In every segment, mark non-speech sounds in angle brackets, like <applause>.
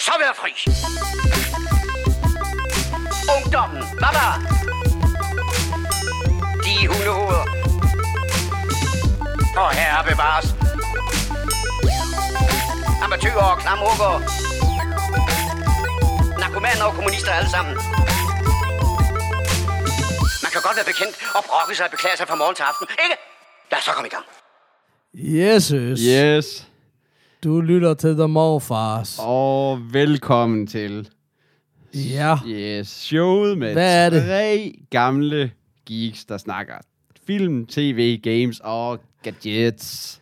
jeg så være fri. Ungdommen, der? De hundehoveder. Og herre bevares. Amatøger og klamhugger. Narkomaner og kommunister alle sammen. Man kan godt være bekendt og brokke sig og beklage sig fra morgen til aften, ikke? Lad os så komme i gang. Jesus. Yes. Du lytter til The Morfars. Og velkommen til Ja. yes, showet med Hvad er det? tre gamle geeks, der snakker film, tv, games og gadgets.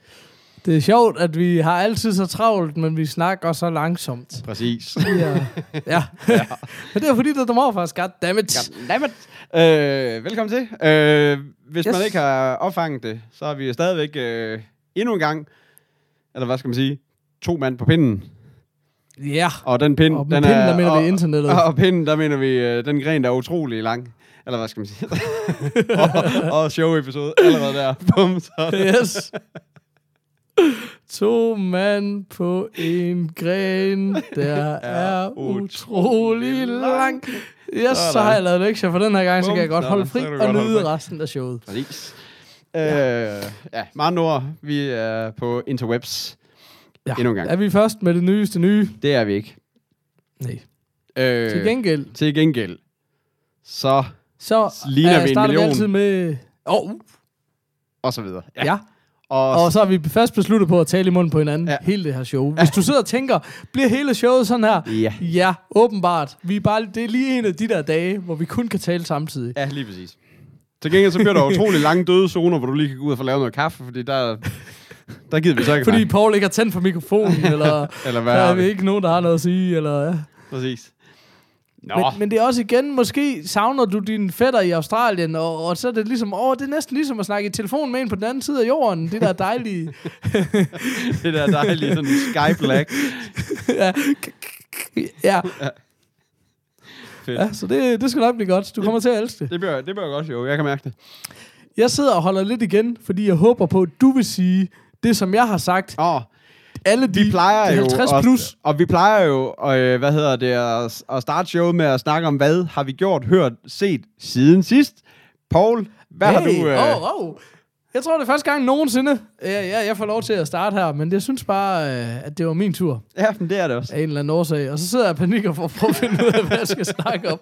Det er sjovt, at vi har altid så travlt, men vi snakker så langsomt. Præcis. Ja. ja. <laughs> Men det er fordi, det er The Morfars. Goddammit. Goddammit. Øh, velkommen til. Øh, hvis Yes. man ikke har opfanget det, så er vi stadigvæk øh, endnu en gang, eller hvad skal man sige, to mand på pinden. Ja. Og den pind, Og den pinden, er, der mener og, vi internettet. Og, og pinden, der mener vi øh, den gren, der er utrolig lang. Eller hvad skal man sige? <laughs> og, og show-episode allerede der. Bum, så. Yes. To mand på en gren, der er utrolig lang. Yes, så har jeg lavet lektier for den her gang, så kan jeg godt holde fri og nyde resten af showet. Præcis. Øh, ja, med andre ord, vi er på interwebs. Ja. Endnu en gang. Er vi først med det nyeste nye? Det er vi ikke. Nej. Øh, Til gengæld, Til gengæld. Så, så ligner øh, vi en starter vi million. altid med... Oh, og så videre. ja. ja. Og, Og så har vi fast besluttet på at tale i munden på hinanden. Ja. hele det her show. Hvis du sidder og tænker, bliver hele showet sådan her? Ja. Ja, åbenbart. Vi er bare, det er lige en af de der dage, hvor vi kun kan tale samtidig. Ja, lige præcis. Til gengæld så bliver der <laughs> utrolig lange døde zoner, hvor du lige kan gå ud og få lavet noget kaffe, fordi der, <laughs> <laughs> der gider vi så ikke Fordi snakke. Paul ikke har tændt for mikrofonen, <laughs> eller Eller der hvad har er vi? ikke nogen, der har noget at sige. Eller, ja. Præcis. Nå, men, men det er også igen, måske savner du din fætter i Australien, og, og så er det ligesom, åh, det er næsten ligesom at snakke i telefon med en på den anden side af jorden. Det der dejlige... <laughs> det der dejlige sådan Sky Black. ja. ja. Fedt. ja, så det, det skal nok blive godt. Du kommer til at elske det. Det bliver, det bliver godt, jo. Jeg kan mærke det. Jeg sidder og holder lidt igen, fordi jeg håber på, at du vil sige det, som jeg har sagt. Åh, Alle de vi plejer jo 50 også- plus. og vi plejer jo, øh, hvad hedder det, at, at starte showet med at snakke om, hvad har vi gjort, hørt, set siden sidst. Paul, hvad har du... Hey, Øh, oh, oh. Jeg tror, det er første gang nogensinde, ja, ja, jeg får lov til at starte her, men jeg synes bare, øh, at det var min tur Ja, men det er det også. af en eller anden årsag. Og så sidder jeg og panikker for at prøve at finde ud af, hvad jeg skal snakke om.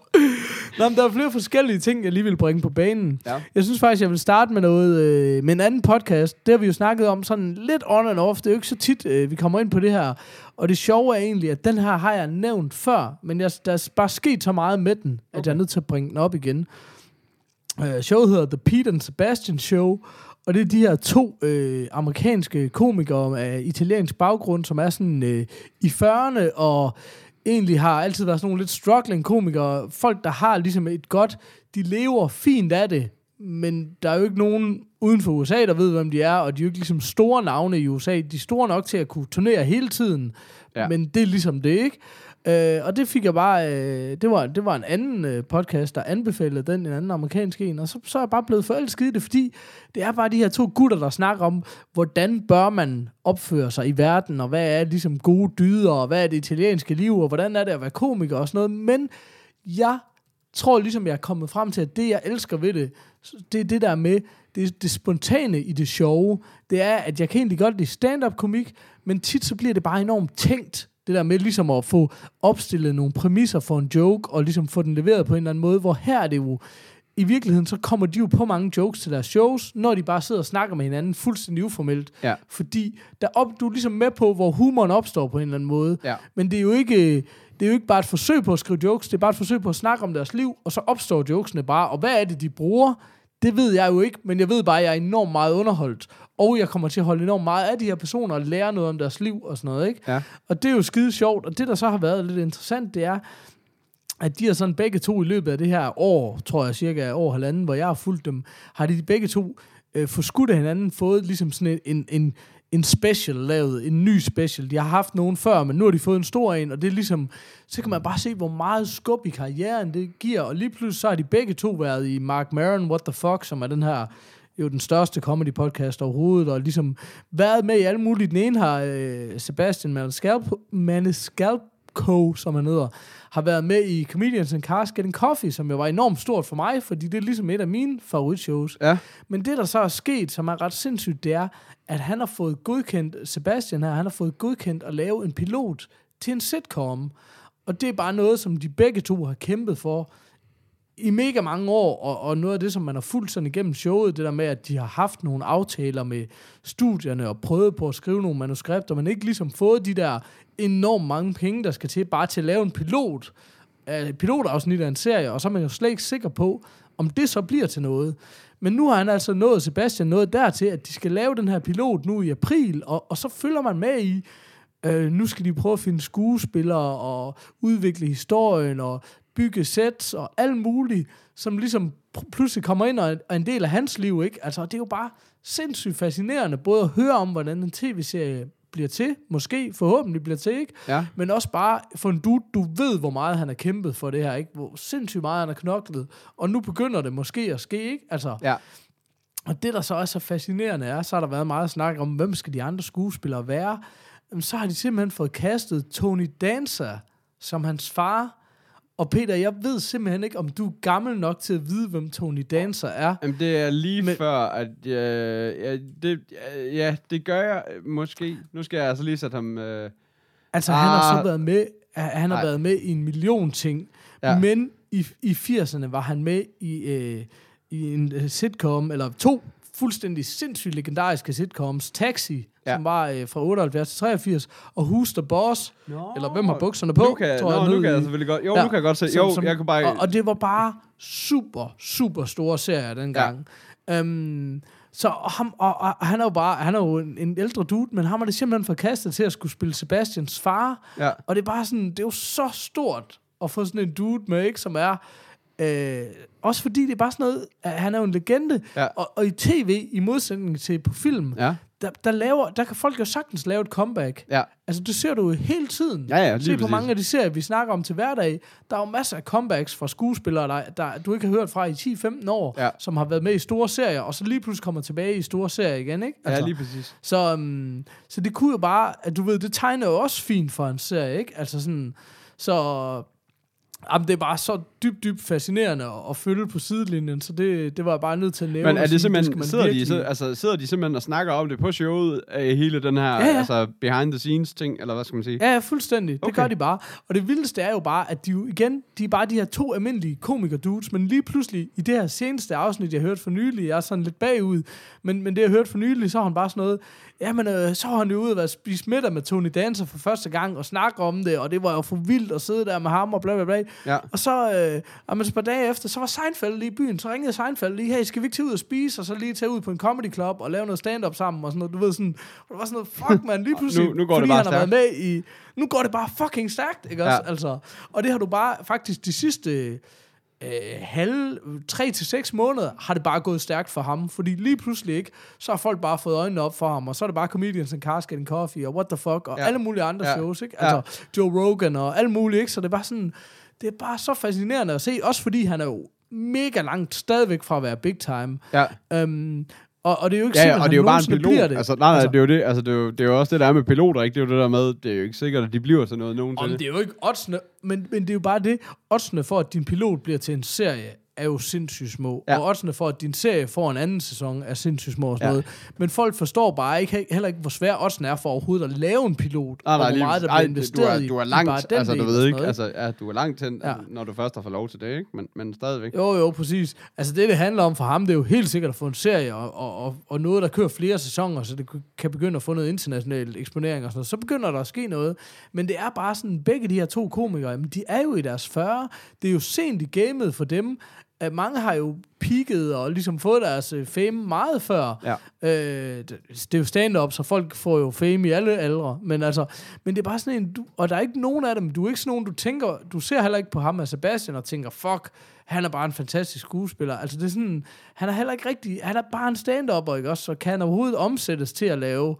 Nå, men der er flere forskellige ting, jeg lige vil bringe på banen. Ja. Jeg synes faktisk, jeg vil starte med noget øh, med en anden podcast. Det har vi jo snakket om sådan lidt on and off. Det er jo ikke så tit, øh, vi kommer ind på det her. Og det sjove er egentlig, at den her har jeg nævnt før, men jeg, der er bare sket så meget med den, at Okay. jeg er nødt til at bringe den op igen. Øh, showet hedder The Pete and Sebastian Show, og det er de her to øh, amerikanske komikere af italiensk baggrund, som er sådan øh, i 40'erne og egentlig har altid været sådan nogle lidt struggling komikere. Folk, der har ligesom et godt, de lever fint af det, men der er jo ikke nogen uden for USA, der ved, hvem de er, og de er jo ikke ligesom store navne i USA. De er store nok til at kunne turnere hele tiden, ja. Men det er ligesom det, ikke? Øh, og det fik jeg bare, øh, det, var, det var en anden øh, podcast, der anbefalede den, en anden amerikansk en, og så, så er jeg bare blevet forelsket i det, fordi det er bare de her to gutter, der snakker om, hvordan bør man opføre sig i verden, og hvad er ligesom gode dyder, og hvad er det italienske liv, og hvordan er det at være komiker og sådan noget, men jeg tror ligesom, jeg er kommet frem til, at det, jeg elsker ved det, det er det der med, det, det spontane i det sjove, det er, at jeg kan egentlig godt lide stand-up-komik, men tit så bliver det bare enormt tænkt, det der med ligesom at få opstillet nogle præmisser for en joke, og ligesom få den leveret på en eller anden måde, hvor her er det jo, i virkeligheden, så kommer de jo på mange jokes til deres shows, når de bare sidder og snakker med hinanden fuldstændig uformelt. Ja. Fordi der op, du er ligesom med på, hvor humoren opstår på en eller anden måde. Ja. Men det er jo ikke... Det er jo ikke bare et forsøg på at skrive jokes, det er bare et forsøg på at snakke om deres liv, og så opstår jokesene bare. Og hvad er det, de bruger? Det ved jeg jo ikke, men jeg ved bare, at jeg er enormt meget underholdt. Og jeg kommer til at holde enormt meget af de her personer og lære noget om deres liv og sådan noget, ikke? Ja. Og det er jo skide sjovt. Og det, der så har været lidt interessant, det er, at de har sådan begge to i løbet af det her år, tror jeg cirka år og halvanden, hvor jeg har fulgt dem, har de begge to øh, forskudt af hinanden fået ligesom sådan en, en, en, en special lavet, en ny special. De har haft nogen før, men nu har de fået en stor en, og det er ligesom, så kan man bare se, hvor meget skub i karrieren det giver, og lige pludselig så har de begge to været i Mark Maron, What the Fuck, som er den her jo den største comedy podcast overhovedet, og ligesom været med i alle mulige. Den ene har øh, Sebastian Maniscalco, Co., som han hedder, har været med i Comedians and Cars Getting Coffee, som jo var enormt stort for mig, fordi det er ligesom et af mine favoritshows. Ja. Men det, der så er sket, som er ret sindssygt, det er, at han har fået godkendt, Sebastian her, han har fået godkendt at lave en pilot til en sitcom. Og det er bare noget, som de begge to har kæmpet for i mega mange år, og, og noget af det, som man har fulgt sådan igennem showet, det der med, at de har haft nogle aftaler med studierne og prøvet på at skrive nogle manuskripter, men ikke ligesom fået de der enormt mange penge, der skal til bare til at lave en pilot, uh, pilotafsnit af en serie, og så er man jo slet ikke sikker på, om det så bliver til noget. Men nu har han altså nået, Sebastian nået dertil, at de skal lave den her pilot nu i april, og, og så følger man med i, øh, nu skal de prøve at finde skuespillere og udvikle historien og bygge sets og alt muligt, som ligesom pl- pludselig kommer ind og er en del af hans liv, ikke? Altså, det er jo bare sindssygt fascinerende, både at høre om, hvordan en tv-serie bliver til, måske forhåbentlig bliver til, ikke? Ja. Men også bare for en dude, du ved, hvor meget han har kæmpet for det her, ikke? Hvor sindssygt meget han har knoklet, og nu begynder det måske at ske, ikke? Altså, Ja. og det, der så er så fascinerende er, så har der været meget snak om, hvem skal de andre skuespillere være? Jamen, så har de simpelthen fået kastet Tony Danza som hans far. Og Peter, jeg ved simpelthen ikke, om du er gammel nok til at vide, hvem Tony Danza er. Jamen, det er lige Men- før, at øh, ja, det, ja, det gør jeg øh, måske. Nu skal jeg altså lige sætte ham... Øh, Altså, han har så Ah. været med, han har Nej. været med i en million ting. Ja. Ja. Men i, i 80'erne var han med i, øh, i en øh, sitcom, eller to fuldstændig sindssygt legendariske sitcoms. Taxi, ja. Som var øh, fra 78 til 83, og Who's the Boss, Nå, eller Hvem har bukserne på, Nu kan, tror jeg, nå, nu kan jeg selvfølgelig godt... Jo, Ja. nu kan jeg godt se. Som- Jo, som- jeg kunne bare... Og, og det var bare super, super store serier dengang. Ja. Øhm, så og ham, og, og, og han er jo bare, han er jo en, en ældre dude, men ham er det simpelthen forkastet til at skulle spille Sebastians far. Ja. Og det er bare sådan, det er jo så stort at få sådan en dude med, ikke, som er... Øh, også fordi det er bare sådan noget, at han er jo en legende, Ja. og, og i tv, i modsætning til på film, Ja, der, der, laver, der kan folk jo sagtens lave et comeback. ja. Altså, det ser du jo hele tiden. Ja, ja, Se på præcis. mange af de serier, vi snakker om til hverdag. Der er jo masser af comebacks fra skuespillere, der, der du ikke har hørt fra i 10-15 år, Ja. som har været med i store serier, og så lige pludselig kommer tilbage i store serier igen, ikke? Ja, lige præcis. Så, um, så det kunne jo bare, at du ved, det tegner jo også fint for en serie, ikke? Altså sådan, så jamen, det er bare så dybt, dybt fascinerende at, at følge på sidelinjen, så det, det var jeg bare nødt til at nævne. Men er og sige, det simpelthen, skal man sidder, de, virkelig- så, altså, sidder de simpelthen og snakker om det på showet af hele den her Ja, ja. altså behind the scenes ting, eller hvad skal man sige? Ja, ja, fuldstændig. Det Okay. gør de bare. Og det vildeste er jo bare, at de jo igen, de er bare de her to almindelige komiker-dudes, men lige pludselig i det her seneste afsnit, jeg hørte for nylig, jeg er sådan lidt bagud, men, men det jeg hørte for nylig, så har han bare sådan noget, jamen øh, så var han jo ude og spise middag med Tony Dancer for første gang, og snakke om det, og det var jo for vildt at sidde der med ham, og bla bla bla. Ja. Og så, øh, og men så et par dage efter, så var Seinfeld lige i byen, så ringede Seinfeld lige, hey, skal vi ikke tage ud og spise, og så lige tage ud på en comedy club og lave noget stand-up sammen, og sådan noget, du ved sådan, og det var sådan noget, fuck man, lige <laughs> pludselig, Nu- nu går det fordi bare han har været med i, nu går det bare fucking stærkt, ikke også? Ja. Altså, og det har du bare, faktisk de sidste øh, halv, 3 til 6 måneder, har det bare gået stærkt for ham, fordi lige pludselig ikke, så har folk bare fået øjnene op for ham, og så er det bare Comedians and Cars Getting Coffee, og What the Fuck, og Ja. alle mulige andre Ja. shows, ikke? Ja. Altså, Joe Rogan og alt muligt, ikke? Så det er bare sådan, det er bare så fascinerende at se, også fordi han er jo mega langt stadigvæk fra at være big time. Ja. Øhm, og, og det er jo ikke Ja, sikkert, ja, og det er jo bare en pilot. det. Altså, nej, nej, det er jo det. Altså, det er jo, det er jo også det, der er med piloter, ikke? Det er jo det der med, det er jo ikke sikkert, at de bliver til noget Om nogensinde. det er jo ikke oddsene, men, men det er jo bare det. Oddsene for, at din pilot bliver til en serie, er jo sindssygt små. Ja. Og oddsene for, at din serie får en anden sæson, er sindssygt små og sådan Ja. noget. Men folk forstår bare ikke, heller ikke, hvor svær oddsene er for overhovedet at lave en pilot. Nej, og nej, hvor lige, meget der ej, bliver du, investeret er, i, du er i langt, bare den altså du og ved ikke, altså ja, du er langt Ja. ja. når du først har fået lov til det, ikke? Men, men stadigvæk. Jo, jo, præcis. Altså det, det handler om for ham, det er jo helt sikkert at få en serie, og, og, og, og noget, der kører flere sæsoner, så det kan begynde at få noget international eksponering og sådan noget. Så begynder der at ske noget. Men det er bare sådan, begge de her to komikere, jamen, de er jo i deres 40. Det er jo sent i gamet for dem. At mange har jo peaked og ligesom fået deres øh, fame meget før. Ja. Øh, det, det er jo stand-up, så folk får jo fame i alle aldre. Men altså, men det er bare sådan en, du, og der er ikke nogen af dem, du er ikke sådan nogen, du tænker, du ser heller ikke på ham af Sebastian og tænker, fuck, han er bare en fantastisk skuespiller. Altså det er sådan, han er heller ikke rigtig, han er bare en stand-upper, ikke også? Så kan han overhovedet omsættes til at lave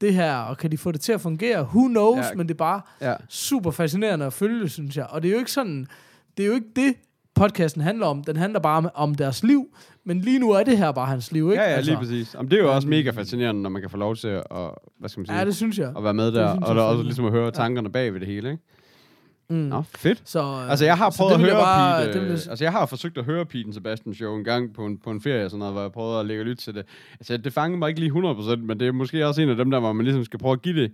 det her, og kan de få det til at fungere? Who knows? Ja. Men det er bare Ja. super fascinerende at følge, synes jeg. Og det er jo ikke sådan, det er jo ikke det, podcasten handler om. Den handler bare om, om deres liv, men lige nu er det her bare hans liv, ikke? Ja, ja, altså, lige præcis. Jamen, det er jo også mega fascinerende, når man kan få lov til at, hvad skal man sige, Ja, det synes jeg. at være med der, synes og der også ligesom at høre tankerne bag ved det hele, ikke? Mm. Nå, fedt. Så, øh, Altså, jeg har prøvet at høre bare- Pete, vil øh, altså, jeg har forsøgt at høre Pete Sebastian show en gang på en, på en ferie, og sådan noget, hvor jeg prøvede at lægge lyt til det. Altså, det fangede mig ikke lige 100%, men det er måske også en af dem der, hvor man ligesom skal prøve at give det,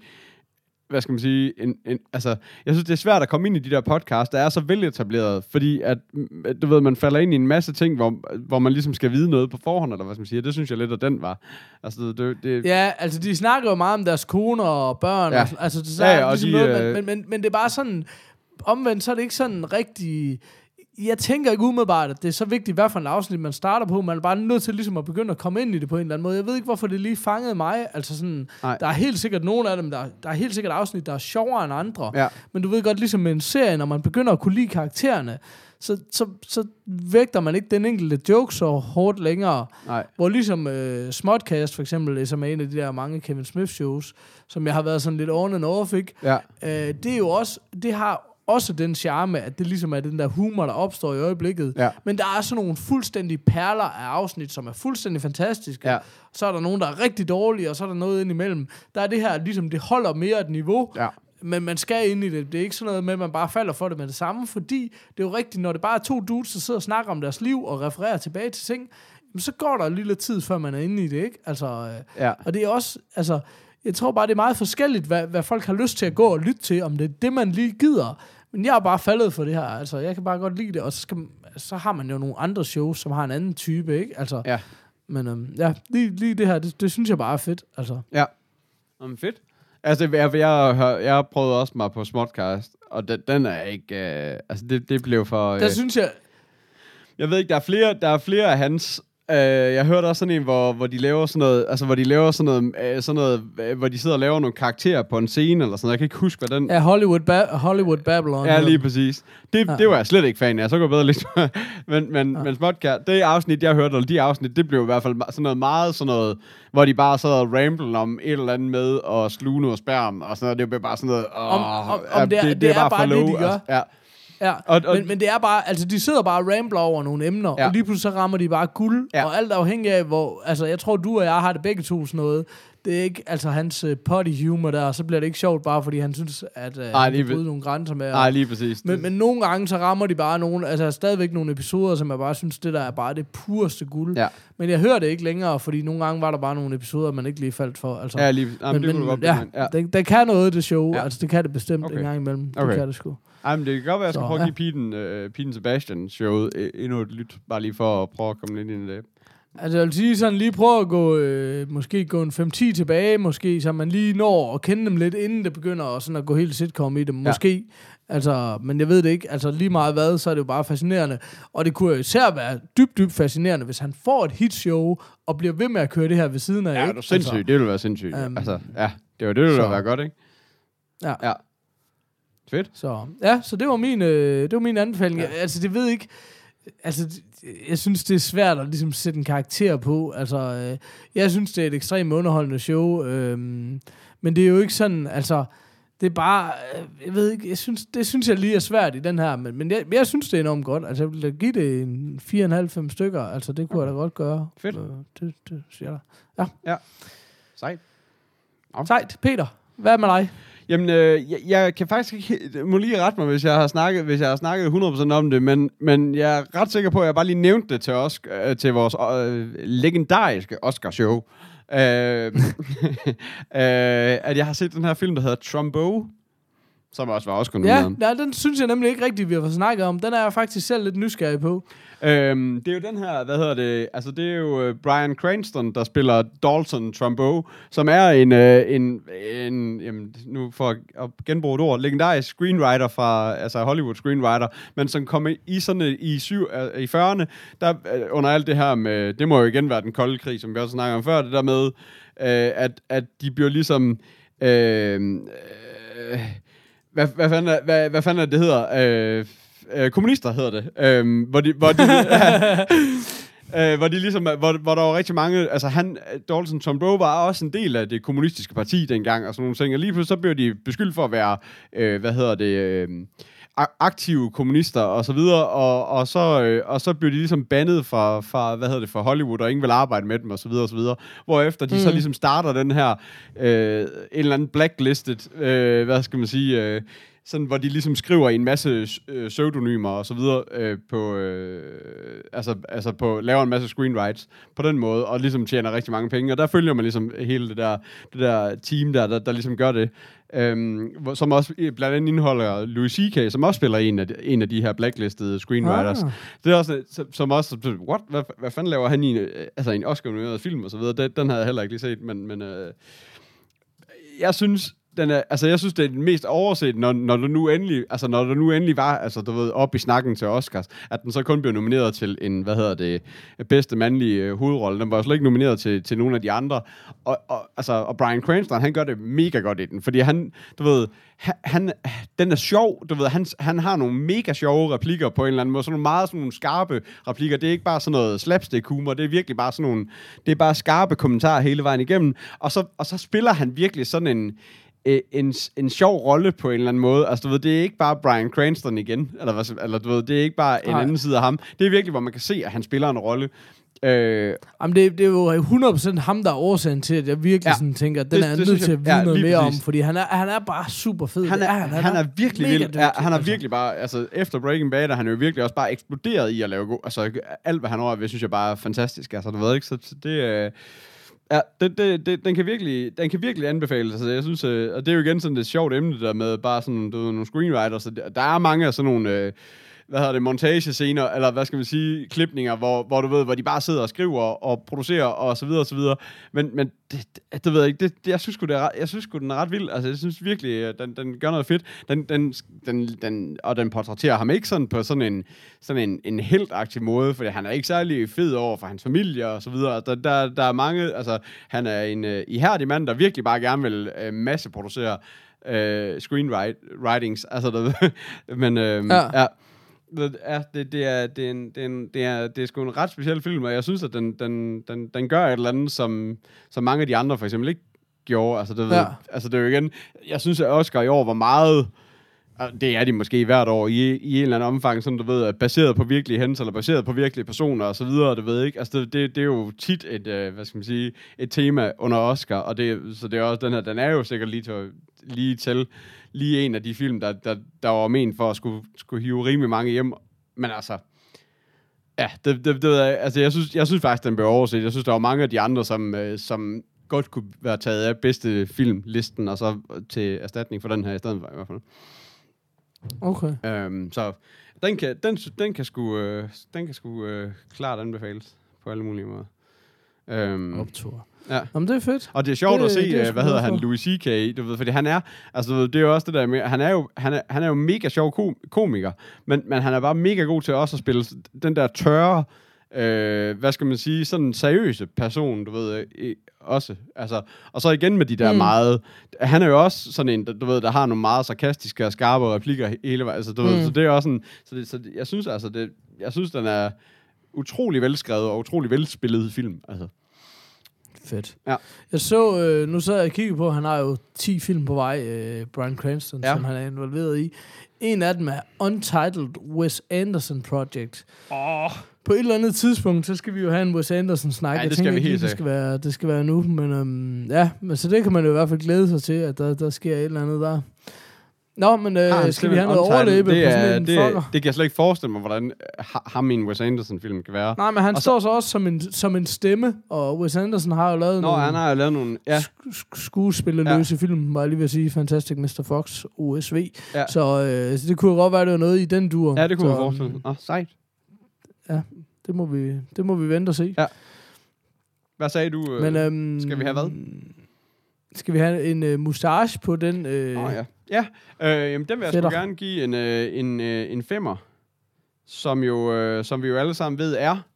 hvad skal man sige, en, en, altså, jeg synes, det er svært at komme ind i de der podcasts, der er så veletableret, fordi at, mm, du ved, man falder ind i en masse ting, hvor, hvor man ligesom skal vide noget på forhånd, eller hvad skal man sige, det synes jeg lidt, at den var. Altså, det, det, Ja, altså de snakker jo meget om deres koner og børn. Ja. Og, altså, det, så Ja, ja, ja, og ligesom de, noget, men, øh, men, men, men det er bare sådan, omvendt, så er det ikke sådan rigtig... Jeg tænker ikke umiddelbart, at det er så vigtigt, hvad for en afsnit man starter på. Man er bare nødt til ligesom at begynde at komme ind i det på en eller anden måde. Jeg ved ikke, hvorfor det lige fangede mig. Altså sådan, Nej. der er helt sikkert nogle af dem, der, der er helt sikkert afsnit, der er sjovere end andre. Ja. Men du ved godt, ligesom med en serie, når man begynder at kunne lide karaktererne, så, så, så vægter man ikke den enkelte joke så hårdt længere. nej. Hvor ligesom øh, Smodcast for eksempel, som er en af de der mange Kevin Smith shows, som jeg har været sådan lidt on and off, ikke? Ja. Øh, det er jo også, det har også den charme, at det ligesom er den der humor, der opstår i øjeblikket. Ja. Men der er sådan nogle fuldstændig perler af afsnit, som er fuldstændig fantastiske. Ja. Så er der nogen, der er rigtig dårlige, og så er der noget ind imellem. Der er det her, ligesom det holder mere et niveau, Ja. men man skal ind i det. Det er ikke sådan noget med, at man bare falder for det med det samme, fordi det er jo rigtigt, når det bare er to dudes, der sidder og snakker om deres liv og refererer tilbage til ting, så går der en lille tid, før man er inde i det, ikke? Altså, øh, Ja. og det er også, altså, jeg tror bare, det er meget forskelligt, hvad, hvad folk har lyst til at gå og lytte til, om det er det, man lige gider. Men jeg er bare faldet for det her, altså, jeg kan bare godt lide det, og så, skal, så har man jo nogle andre shows, som har en anden type, ikke? Altså, Ja. Men øhm, ja, lige, lige det her, det, det synes jeg bare er fedt, altså. Ja. Jamen, fedt. Altså, jeg, jeg, jeg, jeg prøvede også mig på Smodcast, og den, den er ikke... Øh, altså, det, det blev for... Øh, Der synes jeg, jeg ved ikke, der er flere, der er flere af hans... Øh, jeg hørte også sådan en, hvor, hvor de laver sådan noget, altså hvor de laver sådan noget, øh, sådan noget øh, hvor de sidder og laver nogle karakterer på en scene eller sådan noget. Jeg kan ikke huske, hvad den... ja, Hollywood, ba- Hollywood Babylon. Ja, lige præcis. Det, Ja. ja. det var jeg slet ikke fan af. Så går jeg bedre lidt. <laughs> men, men, Ja. ja. men Smodcast, det afsnit, jeg hørte, eller de afsnit, det blev i hvert fald sådan noget meget sådan noget, hvor de bare sad og ramblede om et eller andet med at sluge noget sperm, og sådan noget. Det blev bare sådan noget... Åh, Om- om- om det er- det er bare det, de gør. Altså, ja. Ja, Og- og- men, men det er bare, altså de sidder bare og rambler over nogle emner, ja. Og lige pludselig så rammer de bare guld, ja. Og alt afhængig af, hvor, altså jeg tror du og jeg har det begge to sådan noget, det er ikke altså hans uh, potty humor der, og så bliver det ikke sjovt bare fordi han synes, at uh, Ej, han lige ved- bryde nogle grænser med. Nej, lige præcis. men, men nogle gange så rammer de bare nogle, altså stadigvæk nogle episoder, som jeg bare synes, det der er bare det pureste guld. Ja. Men jeg hører det ikke længere, fordi nogle gange var der bare nogle episoder, man ikke lige faldt for. Altså. Ja, lige Jamen, men, det kunne du men, godt ja, ja. Det, det kan noget, det show. Ja. Altså, det kan det bestemt. Okay. en gang imellem. Det Okay. kan det sgu. Ej, men det kan godt være, at jeg skal Så, prøve ja. at give Peten, øh, Peten Sebastian showet øh, endnu et lyt, bare lige for at prøve at komme lidt ind i det. Altså jeg vil sige sådan, lige prøve at gå, øh, måske gå en 5-10 tilbage, måske, så man lige når at kende dem lidt, inden det begynder at, sådan at gå helt sitcom i dem, måske. Altså, men jeg ved det ikke, altså lige meget hvad, så er det jo bare fascinerende. Og det kunne jo især være dybt, dybt fascinerende, hvis han får et hitshow, og bliver ved med at køre det her ved siden af. Ja, det er sindssygt. Det ville være sindssygt. Um, altså, ja, det var det, ville så- være godt, ikke? Ja. Ja. Fedt. Så, ja, så det var min, øh, det var min anbefaling. Ja. Altså, det ved ikke... Altså, jeg synes, det er svært at ligesom sætte en karakter på. Altså, øh, jeg synes, det er et ekstremt underholdende show. Øh, men det er jo ikke sådan, altså... Det er bare, øh, jeg ved ikke, jeg synes, det synes jeg lige er svært i den her, men, men jeg, jeg synes, det er enormt godt. Altså, jeg vil da give det en 4,5-5 stykker. Altså, det kunne jeg da godt gøre. Fedt. Øh, det, det siger jeg. Sejt. Sejt. Peter, hvad med dig? Jamen, øh, jeg, jeg kan faktisk ikke... må lige rette mig, hvis jeg har snakket, hvis jeg har snakket 100% om det, men, men jeg er ret sikker på, at jeg bare lige nævnte det til, os, øh, til vores øh, legendariske Oscar-show. Øh, <laughs> øh, at jeg har set den her film, der hedder Trumbo, som også var oscar Ja, ja, den synes jeg nemlig ikke rigtigt, vi har fået snakket om. Den er jeg faktisk selv lidt nysgerrig på. Øhm, det er jo den her, hvad hedder det, altså det er jo øh, Brian Cranston, der spiller Dalton Trumbo, som er en, øh, en, en jamen, nu for at- genbruge et ord, legendarisk screenwriter fra, altså Hollywood screenwriter, men som kom i sådan i, syv, øh, i 40'erne, der øh, under alt det her med, det må jo igen være den kolde krig, som vi også snakker om før, det der med, øh, at, at de bliver ligesom, øh, øh, hvad, hvad, fanden er, hvad, hvad fanden er det, det hedder? Øh, øh, kommunister hedder det. Øh, hvor de, hvor de, <laughs> <laughs> øh, hvor de ligesom, hvor, hvor der var rigtig mange, altså han, Dalton Trumbo var også en del af det kommunistiske parti dengang, og sådan nogle ting, og lige pludselig så blev de beskyldt for at være, øh, hvad hedder det, øh, aktive kommunister og så videre, og, og, så, øh, og så blev de ligesom bandet fra, fra, hvad hedder det, fra Hollywood, og ingen vil arbejde med dem, og så videre, og så videre. Hvorefter de mm. så ligesom starter den her, øh, en eller anden blacklisted, øh, hvad skal man sige, øh, sådan, hvor de ligesom skriver en masse øh, pseudonymer og så videre øh, på, øh, altså, altså på, laver en masse screenwrites på den måde, og ligesom tjener rigtig mange penge, og der følger man ligesom hele det der, det der team der, der, der ligesom gør det, øhm, som også øh, blandt andet indeholder Louis C.K., som også spiller en af de, en af de her blacklistede screenwriters. Ah. Det er også, som- også, what, hvad, hvad fanden laver han i en, øh, altså en Oscar-nomineret film og så videre, den, den havde jeg heller ikke lige set, men, men øh, jeg synes, den er, altså jeg synes, det er den mest overset, når, når du nu endelig, altså når du nu endelig var, altså du ved, op i snakken til Oscars, at den så kun blev nomineret til en, hvad hedder det, bedste mandlige øh, hovedrolle. Den var jo slet ikke nomineret til, til nogen af de andre. Og, og, altså, og Brian Cranston, han gør det mega godt i den, fordi han, du ved, han, den er sjov, du ved, han, han har nogle mega sjove replikker på en eller anden måde, sådan nogle meget sådan nogle skarpe replikker. Det er ikke bare sådan noget slapstick humor, det er virkelig bare sådan nogle, det er bare skarpe kommentarer hele vejen igennem. Og så, og så spiller han virkelig sådan en, en, en sjov rolle på en eller anden måde. Altså, du ved, det er ikke bare Brian Cranston igen, eller, hvad, eller du ved, det er ikke bare en Nej. anden side af ham. Det er virkelig, hvor man kan se, at han spiller en rolle. Øh, Jamen, det, det er jo 100% ham, der er årsagen til, at jeg virkelig Ja. sådan tænker, at den Det- er nødt til at vide ja, noget mere præcis. om, fordi han er, han er bare super fed. han, Det er, han, han, er virkelig vild. dygtig, Ja, han er altså. virkelig bare, altså efter Breaking Bad, er han jo virkelig også bare eksploderet i at lave god, altså alt, hvad han rører ved, synes jeg bare er fantastisk. Altså, du ved ikke, så det, øh, Ja, det, det, det, den, kan virkelig, den kan virkelig anbefales. Altså, jeg synes, øh, og det er jo igen sådan et sjovt emne, der med bare sådan, du ved, nogle screenwriters. Der, der er mange af sådan nogle, øh, hvad hedder det, montagescener, eller hvad skal man sige, klipninger, hvor, hvor du ved, hvor de bare sidder og skriver og producerer og så videre og så videre. Men, men det, det, det ved jeg ikke, det, det, jeg synes sgu, det er, jeg synes sgu, den er ret vild. Altså, jeg synes virkelig, øh, den, den gør noget fedt. Den, den, den, den, og den portrætterer ham ikke sådan på sådan en, sådan en, en heldagtig måde, fordi han er ikke særlig fed over for hans familie og så videre. Der, der, der er mange, altså, han er en uh, ihærdig mand, der virkelig bare gerne vil uh, masseproducere uh, screenwritings. Altså, der, <laughs> men uh, ja. Ja. Ja. Det, det, er, det, er en, det, er en, det, er, det er sgu en ret speciel film, og jeg synes, at den, den, den, den gør et eller andet, som, som mange af de andre for eksempel ikke gjorde. Altså, det, ja. Ja. altså, det er jo igen... Jeg synes, at Oscar i år var meget... Det er de måske hvert år i, i en eller anden omfang, sådan du ved, at baseret på virkelige hændelser, eller baseret på virkelige personer og så videre, du ved ikke. Altså det, det, det er jo tit et, øh, hvad skal man sige, et tema under Oscar, og det, så det er også den her, den er jo sikkert lige til, lige til lige en af de film, der, der, der var ment for at skulle, skulle hive rimelig mange hjem. Men altså, ja, det, det, det altså jeg synes, jeg synes faktisk, den blev overset. Jeg synes, der var mange af de andre, som, øh, som godt kunne være taget af bedste filmlisten, og så til erstatning for den her i stedet for i hvert fald. Okay. Øhm, så den kan, den, den kan sgu, øh, den kan sgu øh, klart anbefales på alle mulige måder. Øhm, Optur. ja. Jamen, det er fedt. Og det er sjovt Det- at se, det er jeg øh, hvad hedder han. Louis C.K., du ved, fordi han er, altså det er jo også det der med, han er jo, han er, han er jo mega sjov kom- komiker, men, men han er bare mega god til også at spille den der tørre, øh, hvad skal man sige, sådan en seriøse person, du ved, øh, også, altså, og så igen med de der mm. Meget, han er jo også sådan en, du ved, der har nogle meget sarkastiske og skarpe replikker he- hele vejen, altså du mm. ved, så det er også sådan, så, det, så det, jeg synes altså, det, jeg synes, den er utrolig velskrevet og utrolig velspillet film, altså. Fedt. Ja. Jeg så, øh, nu sad jeg og kiggede på, han har jo 10 film på vej, øh, Brian Cranston, ja. som han er involveret i. En af dem er Untitled Wes Anderson Project. Åh, På et eller andet tidspunkt, så skal vi jo have en Wes Anderson-snak. Ja, det skal tænker vi helt det skal, være, det skal være nu, men øhm, ja, men så det kan man jo i hvert fald glæde sig til, at der, der sker et eller andet der. Nå, men øh, skal vi have noget overlæbe det på er, sådan en det, fucker? det kan jeg slet ikke forestille mig, hvordan øh, ha- ham i en Wes Anderson-film kan være. Nej, men han Og så- står så også som en, som en stemme, og Wes Anderson har jo lavet Nå, nogle han har jo lavet nogle... Ja, sk- sk- skuespillerløse ja. film, var jeg lige ved at sige. Fantastic Mr. Fox, OSV. Ja. Ja. Så, øh, så det kunne godt være, det var noget i den dur. ja det kunne så, jeg forestille mig. Nå, sejt. Det må, vi, det må vi vente og se. Ja. Hvad sagde du? øh? Men, øhm, skal vi have hvad? Skal vi have en øh, mustache på den? Øh, Nå, ja. Ja, øh, jamen, den vil jeg sgu gerne give en, øh, en, øh, en femmer, som, jo, øh, som vi jo alle sammen ved er...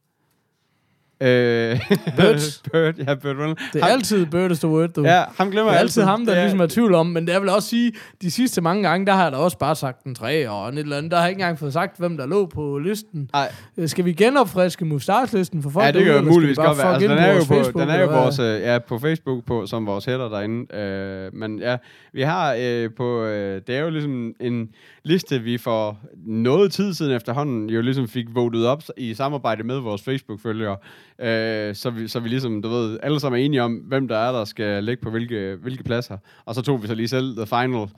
Øh, Burt. <laughs> Burt, ja, Burt Reynolds. Det er ham, altid Bird is the word, du. Ja, ham glemmer det er jeg altid ham, der Det ligesom er i tvivl om, men det er vel også sige, de sidste mange gange, der har jeg da også bare sagt en tre og en et eller andet. Der har jeg ikke engang fået sagt, hvem der lå på listen. Nej, Øh, Skal vi genopfriske mustache-listen for folk ja, det kan eller muligvis godt være. Altså, den er jo, på, Facebook, den er jo vores, øh, ja, på Facebook på, som vores header derinde. Øh, men ja, vi har øh, på, øh, det er jo ligesom en liste, vi for noget tid siden efterhånden jo ligesom fik votet op i samarbejde med vores Facebook-følgere. Øh, så, vi, så vi ligesom, du ved, alle sammen er enige om, hvem der er, der skal ligge på hvilke, hvilke pladser. Og så tog vi så lige selv the final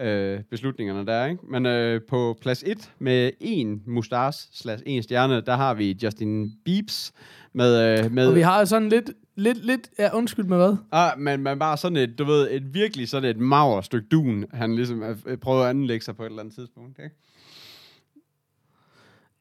øh, beslutningerne der, ikke? Men øh, på plads 1 med en mustache slash en stjerne, der har vi Justin Biebs med... Øh, med Og vi har sådan lidt, lidt, lidt, ja, undskyld med hvad? Ah, men man bare sådan et, du ved, et virkelig sådan et maver stykke dun, han ligesom øh, prøver at anlægge sig på et eller andet tidspunkt, ikke?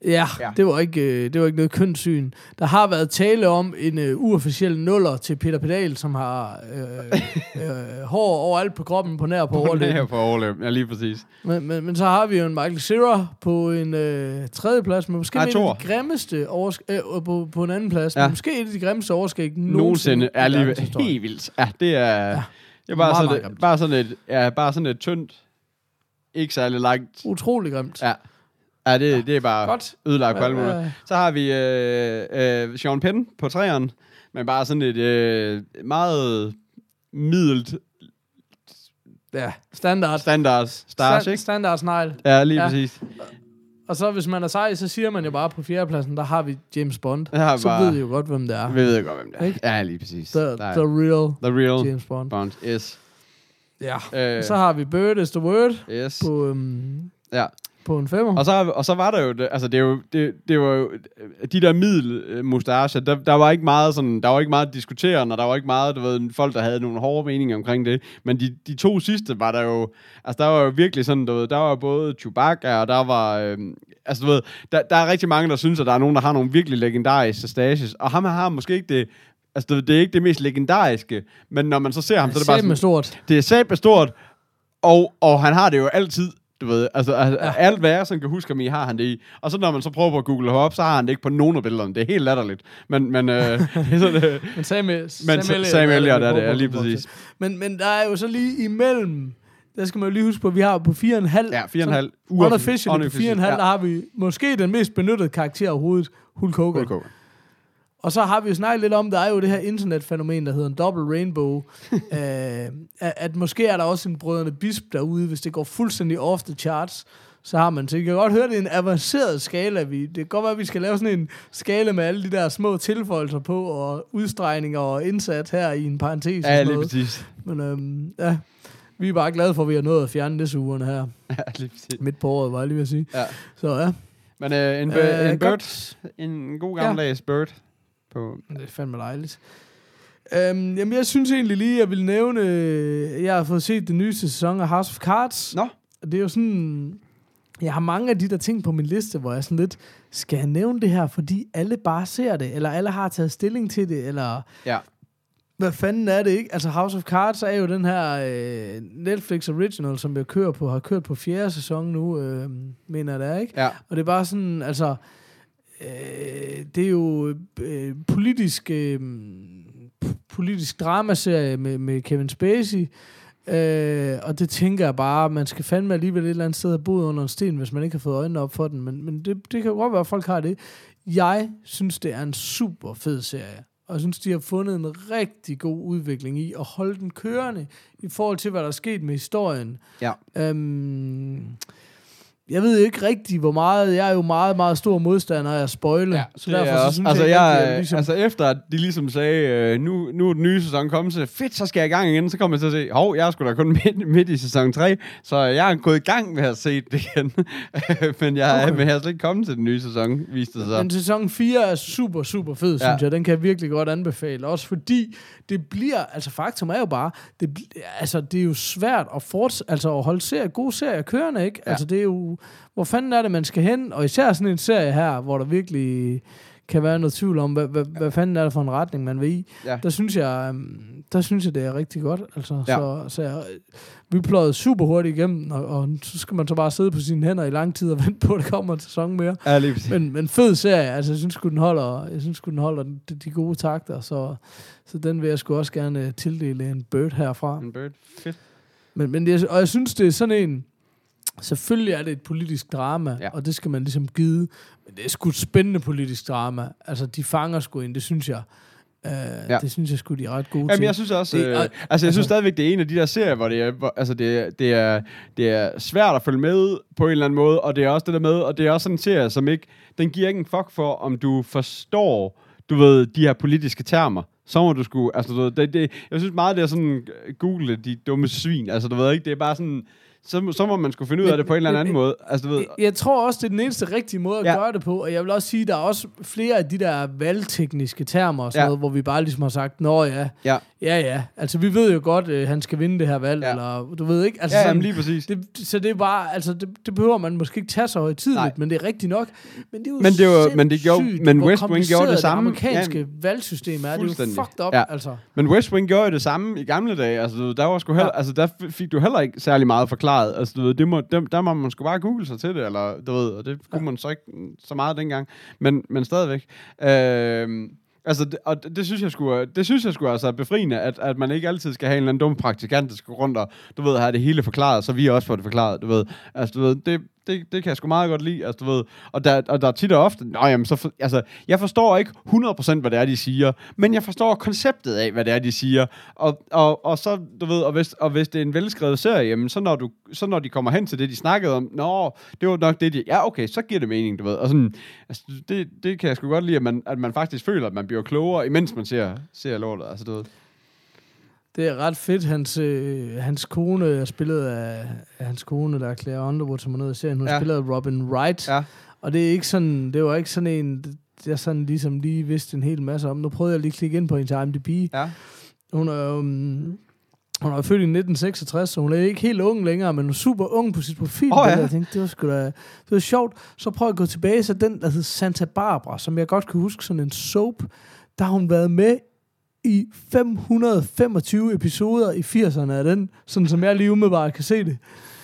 Ja, Ja. Det, var ikke, øh, det var ikke noget kønssyn. Der har været tale om en øh, uofficiel nuller til Peter Pedal, som har øh, <laughs> øh, hår overalt på kroppen, på nær på Her overlæben. for overløb, ja lige præcis. Men, men, men så har vi jo en Michael Cera på en øh, tredje plads, men måske Nej, en af toer. de grimmeste oversk- øh, på, på en anden plads, Ja. men måske et af de grimmeste overskæg Nogensinde er i lige helt vildt. Ja, det er, ja. Det er bare, Meget, sådan, meget et, bare sådan et, ja, bare sådan et tyndt, ikke særlig langt. Utrolig grimt. Ja, ja det, det er bare Godt. ødelagt på Ja, alle måder. ja. Så har vi øh, øh, Sean Penn på træeren, men bare sådan et øh, meget middelt Ja, standard. standard stars, Stand, ikke? standard snegl. Ja, lige Ja. præcis. Og så hvis man er sej, så siger man jo bare på fjerdepladsen, der har vi James Bond. Der har så bare- ved I jo godt, hvem det er. Vi ved godt, hvem det er. Ikke? Ja, lige præcis. The, the real the real James Bond. Bond, yes. Ja. Øh, Så har vi Bird is the Word yes. på, øhm, Ja. På en femmer. Og så, og så var der jo, det, altså det, er jo, det, det var jo, de der middelmustacher, der, der var ikke meget sådan, der var ikke meget diskuterende, og der var ikke meget, du ved, folk, der havde nogle hårde meninger omkring det. Men de, de to sidste var der jo, altså der var jo virkelig sådan, du ved, der var både Chewbacca, og der var, øhm, altså du ved, der, der er rigtig mange, der synes, at der er nogen, der har nogle virkelig legendariske stages, og ham har måske ikke det, altså ved, det er ikke det mest legendariske, men når man så ser ham, så er det bare sådan, stort. det er stort, og, og han har det jo altid, du ved, altså ja. alt hvad jeg sådan kan huske ham i, har han det i. Og så når man så prøver på at google ham op, så har han det ikke på nogen af billederne. Det er helt latterligt. Men, men øh, <laughs> det er sådan, øh, Men Sam, men Sam, Sam, Sam Elliott vi er det, ja, på lige præcis. Men, men der er jo så lige imellem, der skal man jo lige huske på, at vi har på 4,5. Ja, 4,5. Unofficially på 4,5, Ja. der har vi måske den mest benyttede karakter overhovedet, Hulk Hogan. Hulk Hogan. Og så har vi jo snakket lidt om, der er jo det her internetfænomen, der hedder en double rainbow. <laughs> øh, at, måske er der også en brødrene bisp derude, hvis det går fuldstændig off the charts, så har man. Så I kan godt høre, det er en avanceret skala. Vi, det kan godt være, at vi skal lave sådan en skala med alle de der små tilføjelser på, og udstregninger og indsat her i en parentes. Ja, lige præcis. Men øhm, ja, vi er bare glade for, at vi har nået at fjerne det ugerne her. <laughs> Ja, lige præcis. Midt på året, var jeg lige ved at sige. Ja. Så ja, Men øh, en, Øh, en bird, en god gammeldags bird. På, det er fandme dejligt. Øhm, jamen, jeg synes egentlig lige, jeg vil nævne, øh, jeg har fået set den nyeste sæson af House of Cards. Nå. Og det er jo sådan, jeg har mange af de der ting på min liste, hvor jeg sådan lidt, skal jeg nævne det her, fordi alle bare ser det, eller alle har taget stilling til det, eller ja. hvad fanden er det ikke? Altså House of Cards er jo den her øh, Netflix original, som jeg kører på, har kørt på fjerde sæson nu, øh, mener jeg det er, ikke? Ja. Og det er bare sådan, altså, øh, det er jo øh, politisk, øh, politisk dramaserie med, med Kevin Spacey, øh, og det tænker jeg bare, man skal fandme alligevel et eller andet sted have boet under en sten, hvis man ikke har fået øjnene op for den, men, men det, det kan jo godt være, at folk har det. Jeg synes, det er en super fed serie. Og jeg synes, de har fundet en rigtig god udvikling i at holde den kørende i forhold til, hvad der er sket med historien. Ja. Øhm, jeg ved ikke rigtig, hvor meget... Jeg er jo meget, meget stor modstander af at spoile. Ja, så derfor er så synes altså, jeg, jeg, jeg ligesom, altså efter at de ligesom sagde, øh, nu, nu er den nye sæson kommet, så fedt, så skal jeg i gang igen, så kommer jeg til at se, hov, jeg er sgu da kun midt, midt i sæson 3, så jeg er gået i gang med at se det igen. <laughs> men jeg, okay. Men jeg er slet ikke kommet til den nye sæson, viste det sig. Men sæson 4 er super, super fed, Ja. synes jeg. Den kan jeg virkelig godt anbefale. Også fordi det bliver, altså faktum er jo bare, det, altså, det er jo svært at, forts- altså, at holde serie, gode serier kørende, ikke? Ja. Altså det er jo, hvor fanden er det, man skal hen? Og især sådan en serie her, hvor der virkelig kan være noget tvivl om, hvad, hvad, hvad fanden er det for en retning, man vil i. Ja. Der synes jeg, øhm, der synes jeg, det er rigtig godt. Altså, Ja. så, så jeg, vi pløjede super hurtigt igennem, og, og, så skal man så bare sidde på sine hænder i lang tid og <laughs> vente på, at der kommer en sæson mere. Ja, lige præcis. Men, men fed serie, altså jeg synes den holder, jeg synes den holder de, de gode takter, så, så den vil jeg sgu også gerne tildele en bird herfra. En bird. Fedt. Men, men jeg, og jeg synes, det er sådan en, selvfølgelig er det et politisk drama, Ja. og det skal man ligesom give, men det er sgu et spændende politisk drama. Altså, de fanger sgu ind, det synes jeg. Uh, Ja. Det synes jeg sgu, de er ret gode Jamen, til. jeg synes også, Det øh, altså jeg synes altså- stadigvæk, det er en af de der serier, hvor det er, hvor, altså det, er- det, er, det er svært at følge med på en eller anden måde, og det er også det der med, og det er også sådan en serie, som ikke, den giver ikke en fuck for, om du forstår, du ved, de her politiske termer. Så må du sgu, altså du ved, det, det, jeg synes meget, det er sådan, øh, google de dumme svin, altså du ved ikke, det er bare sådan, så, så må man skulle finde ud af det på en eller anden måde. Altså, du ved, Jeg, tror også, det er den eneste rigtige måde at Ja. gøre det på, og jeg vil også sige, der er også flere af de der valgtekniske termer og sådan Ja. noget, hvor vi bare ligesom har sagt, nå ja, ja, ja ja, altså vi ved jo godt, øh, han skal vinde det her valg, Ja. eller du ved ikke, altså ja sådan, jamen, lige præcis. det, så det er bare, altså det, det behøver man måske ikke tage så højtidligt, men det er rigtigt nok. Men det er jo Men det var- men det gjorde- sindssygt, men West Wing gjorde det samme. amerikanske Ja, valgsystem er. Det er jo fucked up, Ja. altså. Men West Wing gjorde jo det samme i gamle dage. Altså, der, var sgu heller, Ja. altså, der fik du heller ikke særlig meget forklaret. Altså, du ved, det må, der, der må man sgu bare google sig til det, eller du ved, og det kunne Ja. man så ikke så meget dengang. Men, men stadigvæk. Øh, altså, det, og det, det synes jeg skulle, det synes jeg skulle altså er befriende, at, at man ikke altid skal have en eller anden dum praktikant, der skal rundt og, du ved, have det hele forklaret, så vi også får det forklaret, du ved. Altså, du ved, det, det, det kan jeg sgu meget godt lide, altså, du ved. Og der, og der er tit og ofte, nå, jamen, så for, altså, jeg forstår ikke 100% hvad det er, de siger, men jeg forstår konceptet af, hvad det er, de siger. Og, og, og så, du ved, og hvis, og hvis det er en velskrevet serie, jamen, så når, du, så når de kommer hen til det, de snakkede om, nå, det var nok det, de, ja, okay, så giver det mening, du ved. Og sådan, altså, det, det kan jeg sgu godt lide, at man, at man faktisk føler, at man bliver klogere, imens man ser, ser lortet, altså, du ved. Det er ret fedt. Hans, øh, hans kone er spillet af, af hans kone, der er Claire Underwood, som er noget i serien. Hun Ja. af Robin Wright. Ja. Og det er ikke sådan, det var ikke sådan en, jeg sådan ligesom lige vidste en hel masse om. Nu prøvede jeg lige at klikke ind på hendes IMDb. Ja. Hun er, um, hun er født i 1966, så hun er ikke helt ung længere, men hun er super ung på sit profil. Åh, ja. Jeg tænkte, det var sgu da, det var sjovt. Så prøv at gå tilbage, så den, der hed Santa Barbara, som jeg godt kan huske, sådan en soap, der har hun været med i 525 episoder i 80'erne af den, sådan som jeg lige umiddelbart kan se det.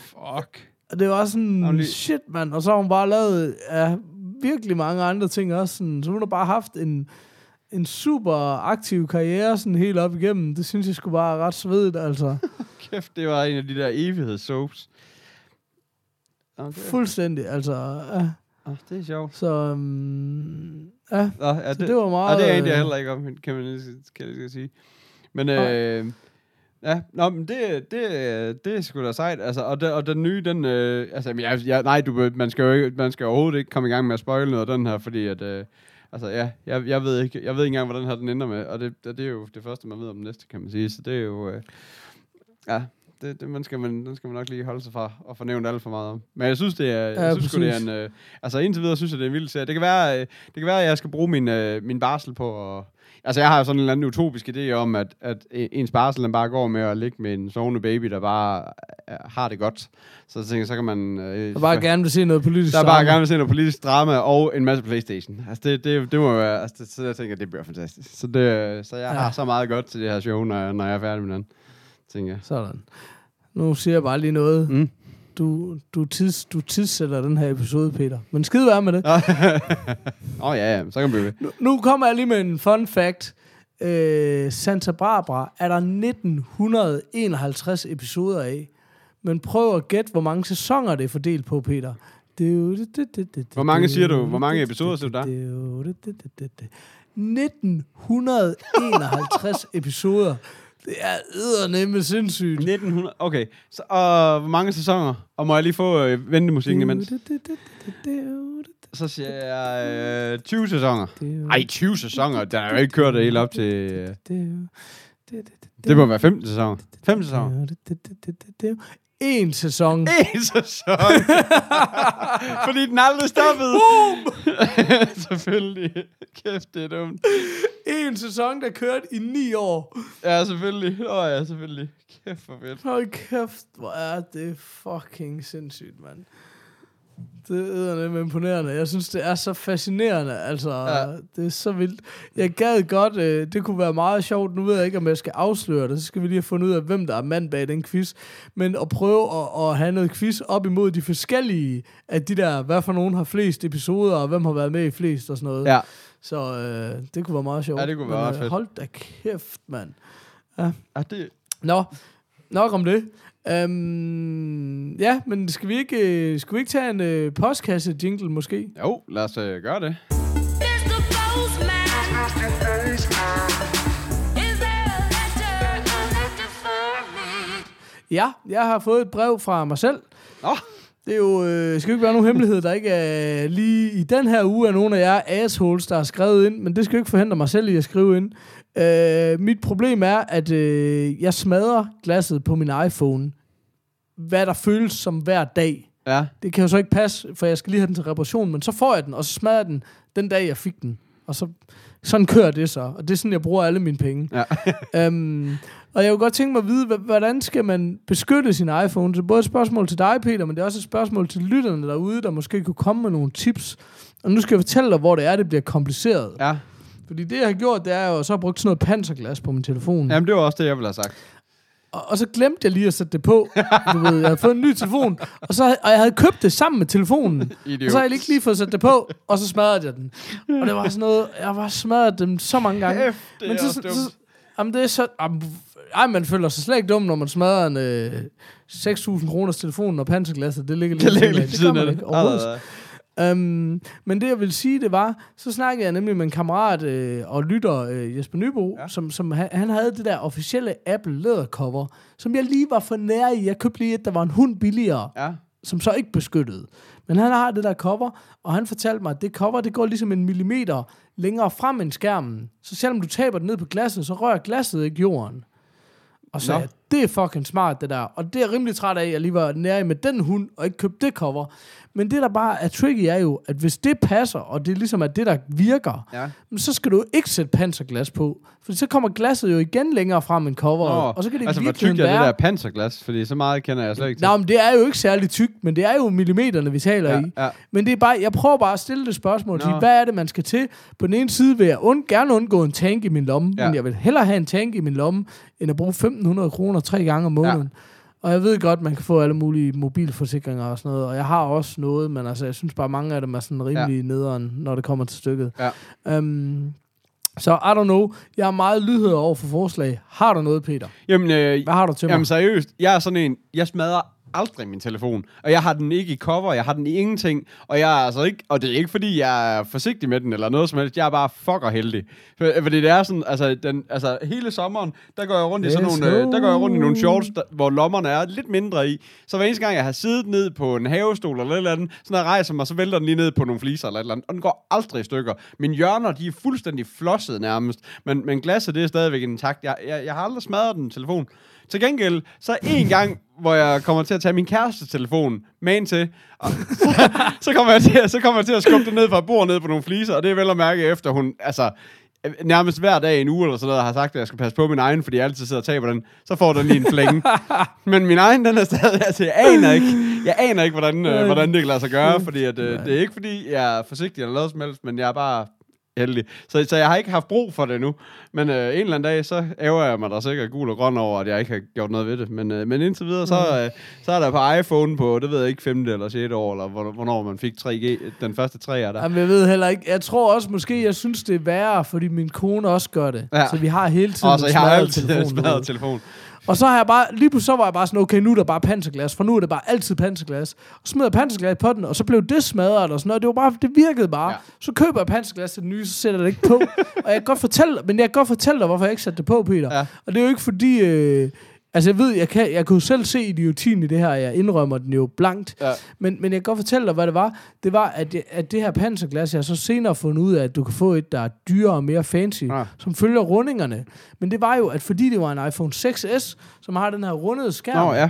Fuck. Og det var sådan, Jamen, lige- shit mand, og så har hun bare lavet ja, virkelig mange andre ting også. Sådan, så hun har bare haft en, en super aktiv karriere sådan helt op igennem. Det synes jeg skulle bare ret svedigt, altså. <laughs> Kæft, det var en af de der evighedssoaps. Okay. Fuldstændig, altså. Ja. Oh, det er sjovt. Så, um, ja, Nå, ja, så det var Og meget... det er en, jeg øh, heller ikke om, kan man lige, kan jeg sige. Men, øh, ja, nå, men det, det, det er sgu da sejt, altså, og, den, og den nye, den, øh, altså, jeg, jeg, nej, du, man skal jo ikke, man skal overhovedet ikke komme i gang med at spoile noget af den her, fordi at, øh, altså, ja, jeg, jeg ved ikke, jeg ved ikke engang, hvordan her den ender med, og det, det, det er jo det første, man ved om den næste, kan man sige, så det er jo, øh, ja, det, det man skal man, den skal man nok lige holde sig fra og fornævne alt for meget om. Men jeg synes, det er, Ja, jeg synes det er en, øh, altså indtil videre synes jeg, det er en vild serie. Det kan være, øh, det kan være at jeg skal bruge min, øh, min barsel på at, Altså, jeg har jo sådan en eller anden utopisk idé om, at, at ens barsel den bare går med at ligge med en sovende baby, der bare øh, har det godt. Så jeg tænker, så kan man... Øh, Jeg bare gerne vil se noget politisk der er bare drama. gerne vil se noget politisk drama og en masse Playstation. Altså, det, det, det må være... Altså, det, så jeg tænker, det bliver fantastisk. Så, det, så jeg Ja. har så meget godt til det her show, når når jeg er færdig med den. Tænker jeg. Sådan. Nu siger jeg bare lige noget. Mm. Du, du, tids, du tidssætter den her episode, Peter. Men skide være med det. Åh, oh, ja, ja, så kan vi blive. Nu, nu kommer jeg lige med en fun fact. Øh, Santa Barbara er der 1951 episoder af. Men prøv at gætte, hvor mange sæsoner det er fordelt på, Peter. Er Hvor mange siger du? Hvor mange episoder siger du der? det er jo- det- det- det- det- det. 1951 episoder. Det er eddernemme sindssygt. 1900, okay. Så, og hvor mange sæsoner? Og må jeg lige få øh, ventemusikken imens? Så siger jeg øh, 20 sæsoner. Ej, 20 sæsoner? Den har jo ikke kørt det helt op til... Øh, det må være 15 sæsoner. 5 sæsoner. En sæson. En sæson! <laughs> Fordi den aldrig stoppede. <laughs> selvfølgelig. Kæft, det er dumt. En sæson, der kørte i ni år. Ja, selvfølgelig. Åh oh, ja, selvfølgelig. Kæft, for fedt. Hold kæft, hvor er det fucking sindssygt, mand. Det er nemlig imponerende. Jeg synes, det er så fascinerende. Altså, Ja. ja. det er så vildt. Jeg gad godt, øh, det kunne være meget sjovt. Nu ved jeg ikke, om jeg skal afsløre det. Så skal vi lige have fundet ud af, hvem der er mand bag den quiz. Men at prøve at, at have noget quiz op imod de forskellige af de der, hvad for nogen har flest episoder, og hvem har været med i flest og sådan noget. Ja. Så øh, det kunne være meget sjovt. Ja, det kunne være Men, øh, fedt. Hold da kæft, mand. ja det, Nå, nok om det. Um, ja, men skal vi ikke, skal vi ikke tage en øh, postkasse-jingle måske? jo, lad os øh, gøre det. Ja, jeg har fået et brev fra mig selv. Nå, Det er jo, øh, skal jo ikke være nogen hemmelighed, der ikke er lige i den her uge er nogen af jer assholes, der har skrevet ind, men det skal jo ikke forhindre mig selv i at skrive ind. Øh, mit problem er, at øh, jeg smadrer glasset på min iPhone hvad der føles som hver dag. Ja. Det kan jo så ikke passe, for jeg skal lige have den til reparation, men så får jeg den, og så smadrer jeg den den dag, jeg fik den. Og så, sådan kører det så, og det er sådan, jeg bruger alle mine penge. Ja. <laughs> øhm, og jeg kunne godt tænke mig at vide, hvordan skal man beskytte sin iPhone? Det er både et spørgsmål til dig, Peter, men det er også et spørgsmål til lytterne derude, der måske kunne komme med nogle tips. Og nu skal jeg fortælle dig, hvor det er, det bliver kompliceret. ja. Fordi det, jeg har gjort, det er jo, så har brugt sådan noget panserglas på min telefon. Jamen, det var også det, jeg ville have sagt. Og, og så glemte jeg lige at sætte det på. Du ved, jeg havde fået en ny telefon, og, så, og jeg havde købt det sammen med telefonen. Idiot. Og så har jeg ikke lige fået sat det på, og så smadrede jeg den. Og det var sådan noget, jeg var smadret dem så mange gange. Kæft, det Men så, så, så, jamen det er så... Jamen, ej, man føler sig slet ikke dum, når man smadrer en øh, 6.000 kroners telefon og panserglasset. Det ligger lige Det ligger lige siden af. Det overhovedet. Um, men det jeg vil sige, det var, så snakkede jeg nemlig med en kammerat øh, og lytter, øh, Jesper Nybo, ja. Ja. som, som han, han havde det der officielle Apple lædercover, som jeg lige var for nær i. Jeg købte lige et, der var en hund billigere, Ja. som så ikke beskyttede. Men han har det der cover, og han fortalte mig, at det cover, det går ligesom en millimeter længere frem end skærmen. Så selvom du taber den ned på glasset, så rører glasset ikke jorden. Og så jeg, det er fucking smart, det der. Og det er jeg rimelig træt af, at jeg lige var nær med den hund, og ikke købte det cover. Men det, der bare er tricky, er jo, at hvis det passer, og det ligesom er det, der virker, Ja. så skal du ikke sætte panserglas på. For så kommer glasset jo igen længere frem end coveret. Nå, og så kan det altså, tykt virkeligheden er det være... der panserglas? Fordi så meget kender jeg slet ikke til. Nå, men det er jo ikke særlig tykt, men det er jo millimeterne, vi taler ja, i. ja. Men det er bare, jeg prøver bare at stille det spørgsmål Nå. hvad er det, man skal til? På den ene side vil jeg und, gerne undgå en tank i min lomme. Ja. men jeg vil hellere have en tank i min lomme, end at bruge 1.500 kroner tre gange om måneden. Ja. Og jeg ved godt, man kan få alle mulige mobilforsikringer og sådan noget, og jeg har også noget, men altså, jeg synes bare, mange af dem er sådan rimelig ja. nederen, når det kommer til stykket. Ja. Um, så I don't know, jeg er meget lydhør over for forslag. Har du noget, Peter? Jamen, øh, Hvad har du til mig? Jamen seriøst, jeg er sådan en, jeg smadrer aldrig min telefon. Og jeg har den ikke i cover, jeg har den i ingenting. Og jeg er altså ikke, og det er ikke fordi, jeg er forsigtig med den eller noget som helst. Jeg er bare fucker heldig. For, fordi det er sådan, altså, den, altså hele sommeren, der går jeg rundt i sådan Let's nogle, øh, go. der går jeg rundt i nogle shorts, der, hvor lommerne er lidt mindre i. Så hver eneste gang, jeg har siddet ned på en havestol eller et eller andet, så når jeg rejser mig, så vælter den lige ned på nogle fliser eller et eller andet. Og den går aldrig i stykker. Mine hjørner, de er fuldstændig flosset nærmest. Men, men glasset, det er stadigvæk intakt. Jeg, jeg, jeg har aldrig smadret den telefon. Til gengæld, så en gang, <laughs> hvor jeg kommer til at tage min kæreste telefon med ind til, og <laughs> så, kommer jeg til, så kommer jeg til at skubbe det ned fra et bord ned på nogle fliser, og det er vel at mærke efter hun, altså, nærmest hver dag i en uge eller sådan noget, har sagt, at jeg skal passe på min egen, fordi jeg altid sidder og taber den, så får den lige en flænge. <laughs> Men min egen, den er stadig, altså jeg aner ikke, jeg aner ikke, hvordan, øh, hvordan det kan lade sig gøre, fordi at, øh, det er ikke, fordi jeg er forsigtig eller noget som helst, men jeg er bare heldig. Så, så jeg har ikke haft brug for det nu. Men øh, en eller anden dag, så ærger jeg mig da sikkert gul og grøn over, at jeg ikke har gjort noget ved det. Men, øh, men indtil videre, så, øh, så er der på iPhone på, det ved jeg ikke, 5. eller 6. år, eller hvor- hvornår man fik 3G, den første 3 er der. Jamen, jeg ved heller ikke. Jeg tror også måske, jeg synes, det er værre, fordi min kone også gør det. Ja. Så vi har hele tiden Og så jeg har altid smadret telefon. Og så har jeg bare, lige pludselig så var jeg bare sådan, okay, nu er der bare panserglas, for nu er det bare altid panserglas. Og så smider jeg panserglas på den, og så blev det smadret og sådan noget. Det var bare, det virkede bare. Ja. Så køber jeg panserglas til den nye, så sætter jeg det ikke på. <laughs> og jeg kan godt fortælle, men jeg kan godt fortælle dig, hvorfor jeg ikke satte det på, Peter. Ja. Og det er jo ikke fordi, øh, altså jeg ved, jeg kan, jeg kunne selv se idiotien i det her, jeg indrømmer den jo blankt. Ja. Men, men jeg kan godt fortælle dig, hvad det var. Det var, at det, at det her panserglas, jeg har så senere fundet ud af, at du kan få et, der er dyrere og mere fancy, Ja. som følger rundingerne. Men det var jo, at fordi det var en iPhone 6S, som har den her rundede skærm, Nå, ja.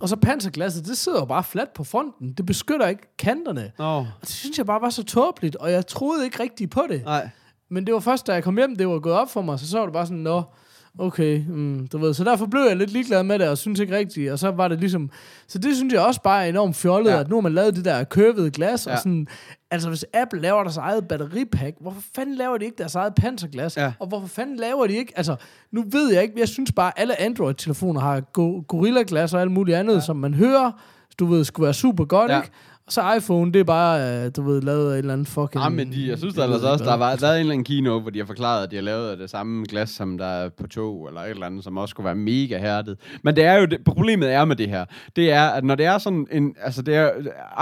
og så panserglasset, det sidder jo bare fladt på fronten. Det beskytter ikke kanterne. Nå, Og det synes jeg bare var så tåbeligt, og jeg troede ikke rigtigt på det. nej. Men det var først, da jeg kom hjem, det var gået op for mig, så så var det bare sådan, nå, okay, mm, du ved. Så derfor blev jeg lidt ligeglad med det, og synes ikke rigtigt. Og så var det ligesom... Så det synes jeg også bare er enormt fjollet, Ja. at nu har man lavet det der curvede glas, ja. Og sådan... Altså, hvis Apple laver deres eget batteripack, hvorfor fanden laver de ikke deres eget panserglas? Ja. Og hvorfor fanden laver de ikke... Altså, nu ved jeg ikke, jeg synes bare, at alle Android-telefoner har go- Gorilla-glas og alt muligt andet, ja. som man hører, du ved, skulle være super godt, ja. ikke? Så iPhone, det er bare, øh, du ved, lavet af en eller anden fucking... Nej, men de, jeg synes der ved altså også, der hvad. har været en eller anden keynote, hvor de har forklaret, at de har lavet det samme glas, som der er på tog, eller et eller andet, som også skulle være mega hærdet. Men det er jo, det, problemet er med det her, det er, at når det er sådan en, altså det er,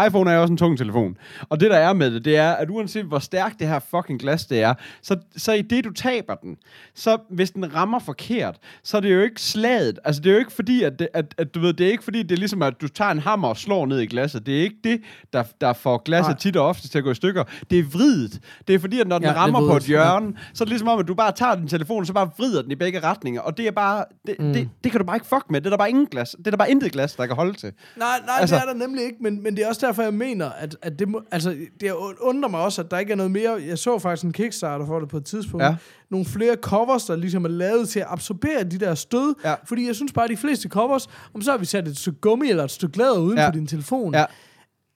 iPhone er jo også en tung telefon, og det der er med det, det er, at uanset hvor stærkt det her fucking glas det er, så, så i det du taber den, så hvis den rammer forkert, så er det jo ikke slaget, altså det er jo ikke fordi, at, det, at, at du ved, det er ikke fordi, det er ligesom, at du tager en hammer og slår ned i glasset, det er ikke det, der, der får glasset Nej. tit og ofte til at gå i stykker. Det er vridet. Det er fordi, at når den Ja, er rammer på et hjørne, så er det ligesom om, at du bare tager din telefon, og så bare vrider den i begge retninger. Og det er bare, det, mm. det, det kan du bare ikke fuck med. Det er der bare ingen glas. Det er der bare intet glas, der kan holde til. Nej, nej, Altså- det er der nemlig ikke, men, men det er også derfor, jeg mener, at, at det, må, altså, det undrer mig også, at der ikke er noget mere. Jeg så faktisk en Kickstarter for det på et tidspunkt. Ja. Nogle flere covers, der ligesom er lavet til at absorbere de der stød. Ja. Fordi jeg synes bare, at de fleste covers, om så har vi sat et stykke gummi eller et stykke læder uden Ja. ja. på din telefon. Ja.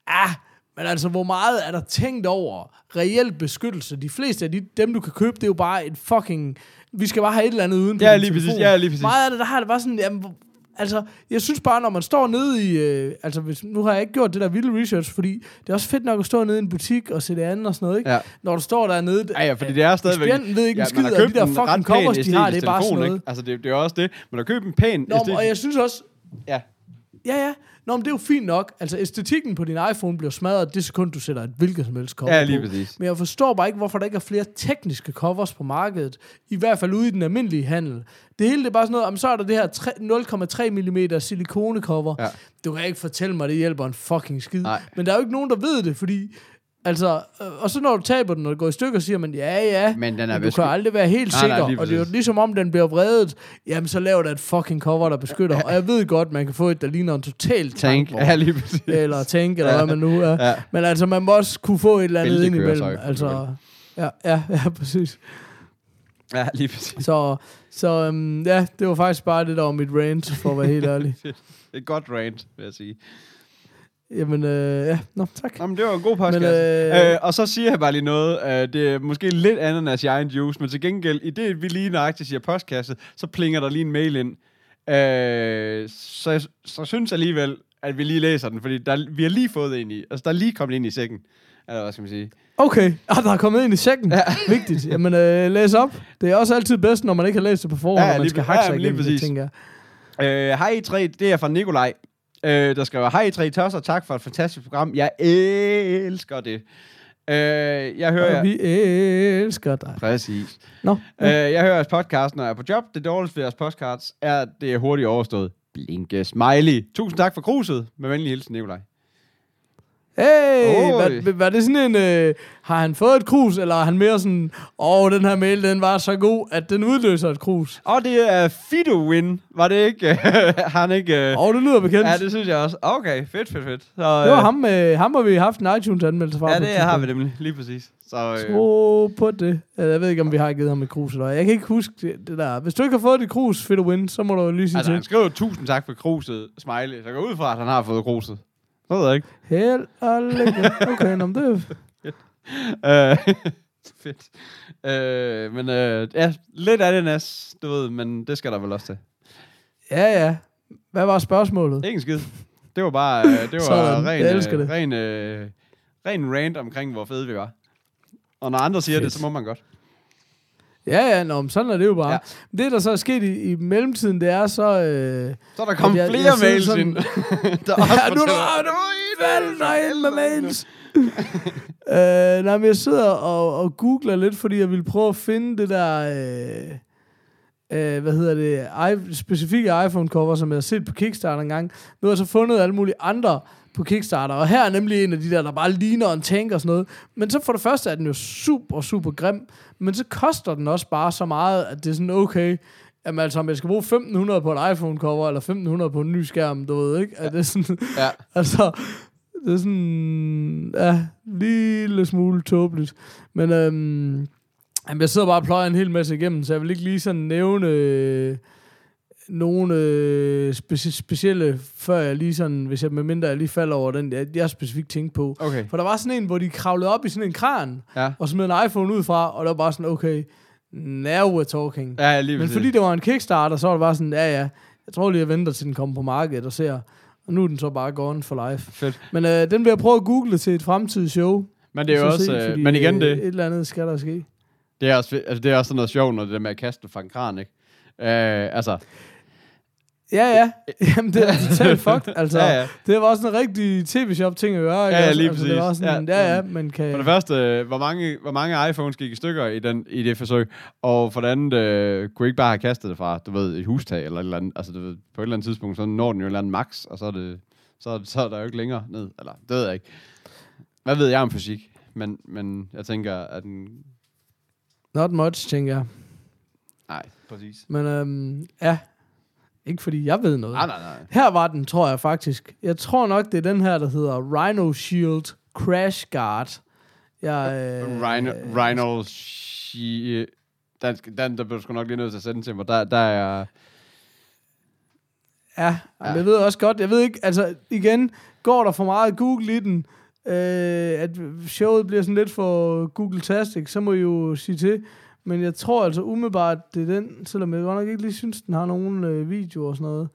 Ah, men altså, hvor meget er der tænkt over reel beskyttelse? De fleste af de, dem, du kan købe, det er jo bare et fucking... Vi skal bare have et eller andet uden Ja, lige præcis. telefon. Ja, lige præcis. Meget af det, der har det bare sådan... Jamen, altså, jeg synes bare, når man står nede i... Øh, altså, hvis, nu har jeg ikke gjort det der vilde research, fordi det er også fedt nok at stå nede i en butik og se det andet og sådan noget, ikke? Ja. Når du står dernede... Ja, ja, fordi det er stadigvæk... Ekspedienten ved ikke en man skid, og de der en fucking covers, de har, det er bare sådan ikke? noget. Altså, det, det er også det. Man har købt en pæn Nå, men, og jeg synes også... Ja. Ja, ja. Nå, men det er jo fint nok. Altså, æstetikken på din iPhone bliver smadret det sekund, du sætter et hvilket som helst cover Ja, lige på. præcis. Men jeg forstår bare ikke, hvorfor der ikke er flere tekniske covers på markedet. I hvert fald ude i den almindelige handel. Det hele det er bare sådan noget, om så er der det her tre- 0,3 mm silikonecover. Ja. Du kan ikke fortælle mig, at det hjælper en fucking skid. Nej. Men der er jo ikke nogen, der ved det, fordi... Altså, øh, og så når du taber den, og det går i stykker, siger man, ja, ja, Men den er du besky- kan aldrig være helt Nej, sikker. nej, lige og det er jo ligesom om, den bliver vredet, jamen så laver der et fucking cover, der beskytter. Og jeg ved godt, man kan få et, der ligner en total Tank. tankvogn <laughs> Ja, lige præcis. eller tænke, eller Ja. hvad man nu er. Ja. Men altså, man må også kunne få et eller andet ind imellem. Altså, ja, ja, <laughs> ja, præcis. Ja, lige præcis. Så, så um, ja, det var faktisk bare det, der var mit rant, for at være helt ærlig. Er <laughs> et godt rant, vil jeg sige. Jamen, øh, ja, nå, tak. Jamen, det var en god podcast. Men, øh... øh, og så siger jeg bare lige noget. Øh, det er måske lidt andet end jeres egen juice, men til gengæld, i det vi lige nøjagtigt siger postkasse, så plinger der lige en mail ind. Øh, så, jeg, så synes jeg alligevel, at vi lige læser den, fordi der, vi har lige fået en i. Altså, der er lige kommet ind i sækken. Eller hvad skal man sige? Okay, ah, der er kommet ind i sækken. Ja. Vigtigt. Jamen, øh, læs op. Det er også altid bedst, når man ikke har læst det på forhånd, Ja, ja, og man lige skal hakke ja, sig lige igennem det, tænker jeg. Øh, hej I3, det er fra Nikolaj, øh, der skriver, hej I3 tosser, tak for et fantastisk program. Jeg elsker det. Øh, jeg hører... Og vi elsker dig. Præcis. Nå, Øh, jeg hører jeres podcast, når jeg er på job. Det dårligste ved jeres podcast er, at det er hurtigt overstået. Blinke smiley. Tusind tak for kruset. Med venlig hilsen, Nikolaj. Hey, var, var det sådan en, øh, har han fået et krus, eller er han mere sådan, åh, den her mail, den var så god, at den udløser et krus? Og det er Fido Win. Var det ikke? har <laughs> han ikke... øh, Åh, oh, det lyder bekendt. Ja, det synes jeg også. Okay, fedt, fedt, fedt. Så, det var ham, øh, ham har vi haft en iTunes-anmeldelse fra. Ja, det har vi nemlig. Lige præcis. Så, øh, Tro på det. Jeg ved ikke, om vi har givet ham et krus eller. Jeg kan ikke huske det, det der. Hvis du ikke har fået dit krus, at win, så må du lige sige altså, han til. skriver tusind tak for kruset, smiley. Så går ud fra, at han har fået kruset. Så ved jeg ikke. Held og lykke. Okay, nå, men det Øh, <laughs> fedt. Øh, men øh, ja, lidt af det nas, du ved, men det skal der vel også til. Ja, ja. Hvad var spørgsmålet? Ikke en skid. Det var bare, øh, det var Sådan, ren, jeg elsker øh, det. ren, øh, ren rant omkring, hvor fede vi var. Og når andre siger Fedt. det, så må man godt. Ja, ja, nå, men sådan er det jo bare. Ja. Det, der så er sket i, i mellemtiden, det er så... Øh, Så er der kommet jeg- flere jeg mails sådan- ind. <laughs> <laughs> der Ja, nu er der fortæller- valgner ind med mails. <laughs> øh, nej, men jeg sidder og, og googler lidt, fordi jeg vil prøve at finde det der... Øh, øh, hvad hedder det? I, specifikke iPhone-cover, som jeg har set på Kickstarter engang. Nu har jeg så fundet alle mulige andre på Kickstarter, og her er nemlig en af de der, der bare ligner en tank og sådan noget. Men så for det første er den jo super, super grim, men så koster den også bare så meget, at det er sådan, okay, Jamen altså, om jeg skal bruge 1500 på et iPhone-cover, eller 1500 på en ny skærm, du ved ikke? Er det sådan, Ja. <laughs> Altså, det er sådan, ja, lille smule tåbeligt. Men øhm, jamen, jeg sidder bare og pløjer en hel masse igennem, så jeg vil ikke lige sådan nævne øh, nogle øh, speci- specielle, før jeg lige sådan, hvis jeg med mindre jeg lige falder over den, jeg, jeg specifikt tænkte på. Okay. For der var sådan en, hvor de kravlede op i sådan en kran, Ja. og smed en iPhone ud fra, og der var bare sådan, okay, now we're talking. Ja, lige Men fordi det var en Kickstarter, så var det bare sådan, ja ja, jeg tror lige, jeg venter til den kommer på markedet og ser. Og nu er den så bare gone for life. Fedt. Men øh, den vil jeg prøve at google til et fremtidigt show. Men det er jo Så også, se, øh, fordi, men igen øh, det, Et eller andet skal der ske. det er også, altså, det er også sådan noget sjovt, når det der med at kaste fra en kran, ikke? Øh, altså, Ja, ja. <laughs> Jamen, det er totalt <laughs> fucked. Altså, Ja, ja. det var også en rigtig tv-shop ting at gøre. Ja, ja, lige altså, det var præcis. sådan, Ja. ja, ja, men kan... For det første, hvor mange, hvor mange iPhones gik i stykker i, den, i det forsøg? Og for det andet, øh, kunne I ikke bare have kastet det fra, du ved, et hustag eller et eller andet? Altså, du ved, på et eller andet tidspunkt, så når den jo et eller andet max, og så er, det, så, så er der jo ikke længere ned. Eller, det ved jeg ikke. Hvad ved jeg om fysik? Men, men jeg tænker, at den... Not much, tænker jeg. Nej, præcis. Men øhm, ja, ikke fordi jeg ved noget. Nej, nej, nej. Her var den, tror jeg faktisk. Jeg tror nok, det er den her, der hedder Rhino Shield Crash Guard. Jeg, øh, Rhino, Rhino She... Den, den, der bliver du sgu nok lige nødt til at sende til mig. Der, der er... Ja, ja. jeg ved også godt, jeg ved ikke, altså igen, går der for meget Google i den, øh, at showet bliver sådan lidt for Google-tastic, så må I jo sige til. Men jeg tror altså umiddelbart, det er den, selvom jeg godt nok ikke lige synes, den har nogen øh, videoer og sådan noget.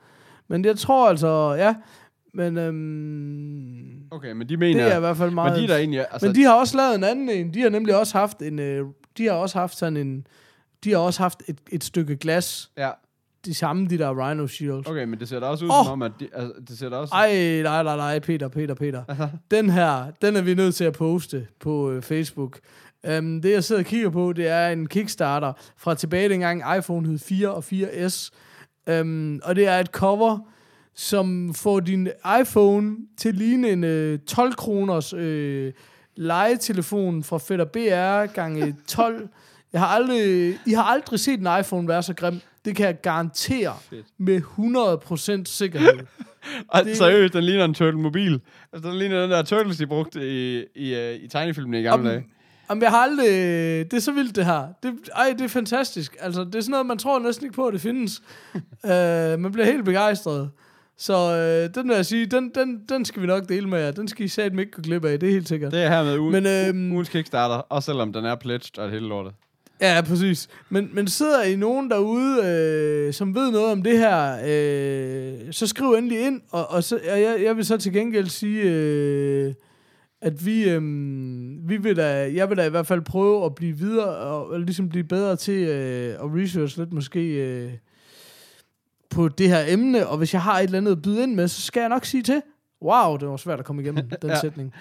Men jeg tror altså, ja, men øhm, Okay, men de mener... det er i hvert fald meget... men de er der egentlig... Altså, Men de har også lavet en anden en. De har nemlig også haft en... Øh, de har også haft sådan en... De har også haft et, et stykke glas. Ja, De samme, de der Rhino Shields. okay, men det ser da også ud Åh! som om, at... De, altså, det ser da også... Ej, nej, nej, nej, Peter, Peter, Peter. Den her, den er vi nødt til at poste på øh, Facebook. Um, det, jeg sidder og kigger på, det er en Kickstarter fra tilbage dengang iPhone hed 4 og 4S. Um, og det er et cover, som får din iPhone til at ligne en øh, 12 kroners øh, legetelefon fra Fætter BR gange <laughs> 12. Jeg har aldrig, I har aldrig set en iPhone være så grim. Det kan jeg garantere Fedt. med 100% sikkerhed. <laughs> Ej, det- seriøst, den ligner en Turtle Mobil. Altså, den ligner den der Turtles, de brugte i, i, uh, i tegnefilmene i gamle dage. Jamen, jeg har aldrig... Det er så vildt, det her. Det, ej, det er fantastisk. Altså, det er sådan noget, man tror næsten ikke på, at det findes. uh, <laughs> man bliver helt begejstret. Så uh, den vil jeg sige, den, den, den skal vi nok dele med jer. Den skal I satme ikke gå glip af, det er helt sikkert. Det er her med ugen, Men, øhm, ugens Kickstarter, også selvom den er pledged og hele lortet. Ja, præcis. Men, men sidder I nogen derude, øh, som ved noget om det her, øh, så skriv endelig ind, og, og så, og jeg, jeg vil så til gengæld sige, øh, at vi, øh, vi vil da, jeg vil da i hvert fald prøve at blive videre, og, og ligesom blive bedre til øh, at research lidt måske øh, på det her emne, og hvis jeg har et eller andet at byde ind med, så skal jeg nok sige til. Wow, det var svært at komme igennem <laughs> den Ja. sætning.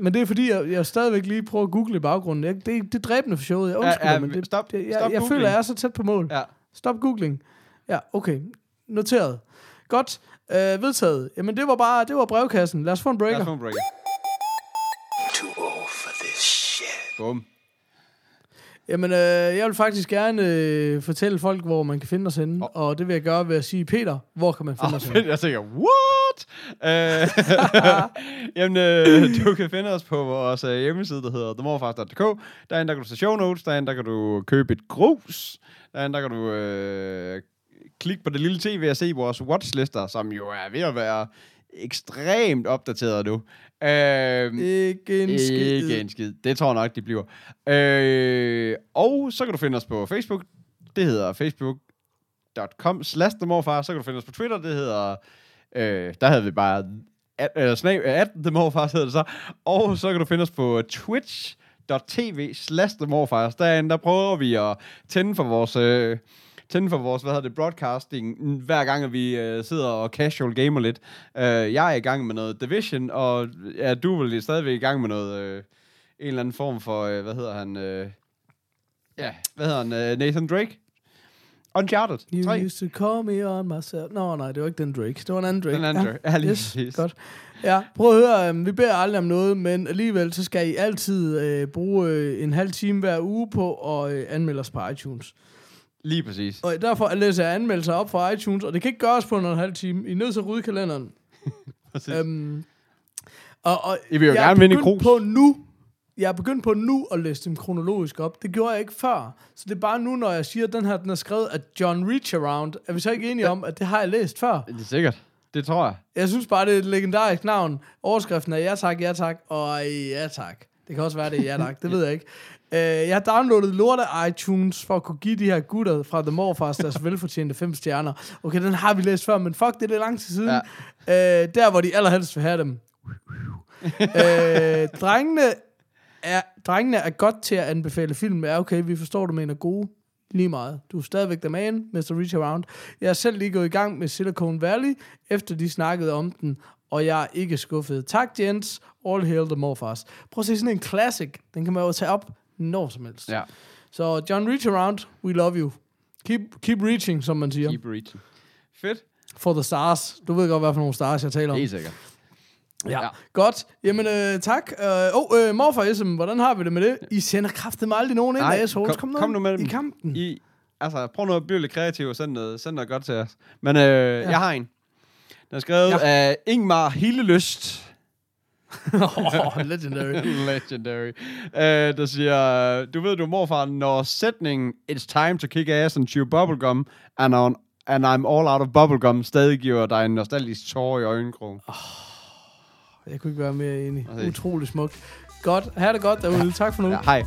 Men det er fordi, jeg, jeg stadigvæk lige prøver at google i baggrunden. Jeg, det, det er dræbende for showet. Jeg undskylder, Ja, ja, men det, stop- det, jeg, stop jeg googling. føler, jeg er så tæt på mål. Ja. Stop googling. Ja, okay. Noteret. Godt. Øh, vedtaget. Jamen, det var bare, det var brevkassen. Lad os få en Lad breaker. os få en breaker. Bum. Jamen, øh, jeg vil faktisk gerne øh, fortælle folk, hvor man kan finde os henne. Åh. Og det vil jeg gøre ved at sige, Peter, hvor kan man finde Oh, os <laughs> henne? Jeg tænker, what? Øh, <laughs> Jamen, øh, <laughs> du kan finde os på vores øh, hjemmeside, der hedder themorfars.dk. Derinde, der kan du se show notes. Derinde, der kan du købe et grus. Derinde, der kan du øh, klikke på det lille tv og se vores watchlister, som jo er ved at være ekstremt opdateret nu. Øh, Ikke en skid. ikke en skid. Det tror jeg nok, de bliver. Øh, og så kan du finde os på Facebook. Det hedder facebook.com slash themorfar. Så kan du finde os på Twitter. Det hedder... Øh, der havde vi bare... At, eller snab, at themorfars hedder det så. Og så kan du finde os på twitch.tv slash themorfars. Derinde, der prøver vi at tænde for vores... Øh, tænde for vores, hvad hedder det, broadcasting, hver gang at vi øh, sidder og casual gamer lidt. Øh, jeg er i gang med noget Division, og ja, du er vel stadigvæk i gang med noget, øh, en eller anden form for, øh, hvad hedder han, øh, ja, hvad hedder han, øh, Nathan Drake? Uncharted You 3. used to call me on myself. Nå, nej, det var ikke den Drake. Det var en anden Drake. Den anden Drake. Ja, lige præcis. Godt. Ja, prøv at høre, um, vi beder aldrig om noget, men alligevel så skal I altid øh, bruge øh, en halv time hver uge på at øh, anmelde os på iTunes. Lige præcis. Og derfor læser jeg anmeldelser op fra iTunes, og det kan ikke gøres på en halv time. I er nødt til at rydde kalenderen. <laughs> præcis. Um, og, og I vil jo jeg gerne er vinde krus. på nu. Jeg er begyndt på nu at læse dem kronologisk op. Det gjorde jeg ikke før. Så det er bare nu, når jeg siger, at den her den er skrevet af John Reacharound. Er vi så ikke enige om, at det har jeg læst før? Det er sikkert. Det tror jeg. Jeg synes bare, det er et legendarisk navn. Overskriften er ja tak, ja tak, og ja tak. Det kan også være, det er ja tak. Det <laughs> ved jeg ikke. Uh, jeg har downloadet lorte iTunes for at kunne give de her gutter fra The Morfars deres <laughs> velfortjente fem stjerner. Okay, den har vi læst før, men fuck, det er lidt lang tid siden. Ja. Uh, der, hvor de allerhelst vil have dem. uh, <laughs> drengene, er, drengene er godt til at anbefale film. Ja, okay, vi forstår, du mener gode. Lige meget. Du er stadigvæk the man, Mr. Reach Around. Jeg er selv lige gået i gang med Silicon Valley, efter de snakkede om den, og jeg er ikke skuffet. Tak, Jens. All hail the Morfars. Prøv at se sådan en classic. Den kan man jo tage op når som helst. Ja. Så John Reach Around, we love you. Keep, keep reaching, som man siger. Keep reaching. Fedt. For the stars. Du ved godt, hvad for nogle stars, jeg taler om. Helt sikkert. Ja, Ja. godt. Jamen, øh, tak. Åh, øh, oh, øh, morfar SM, hvordan har vi det med det? I sender kraftet mig aldrig nogen ind Nej, kom- Kom, kom nu med dem. i kampen. I, altså, prøv nu at blive lidt kreativ og send noget, send noget godt til os. Men øh, ja. jeg har en. Den er skrevet. Ja. af Ingmar Hillelyst. <laughs> oh, legendary. Legendary. Uh, der siger, du ved du morfar, når sætningen It's time to kick ass and chew bubblegum, and, on, and I'm all out of bubblegum, stadig giver dig en nostalgisk tår i øjenkrogen. Jeg kunne ikke være mere enig. Okay. Utrolig smuk. Godt. Ha' det godt derude. Tak for nu. Ja, hej.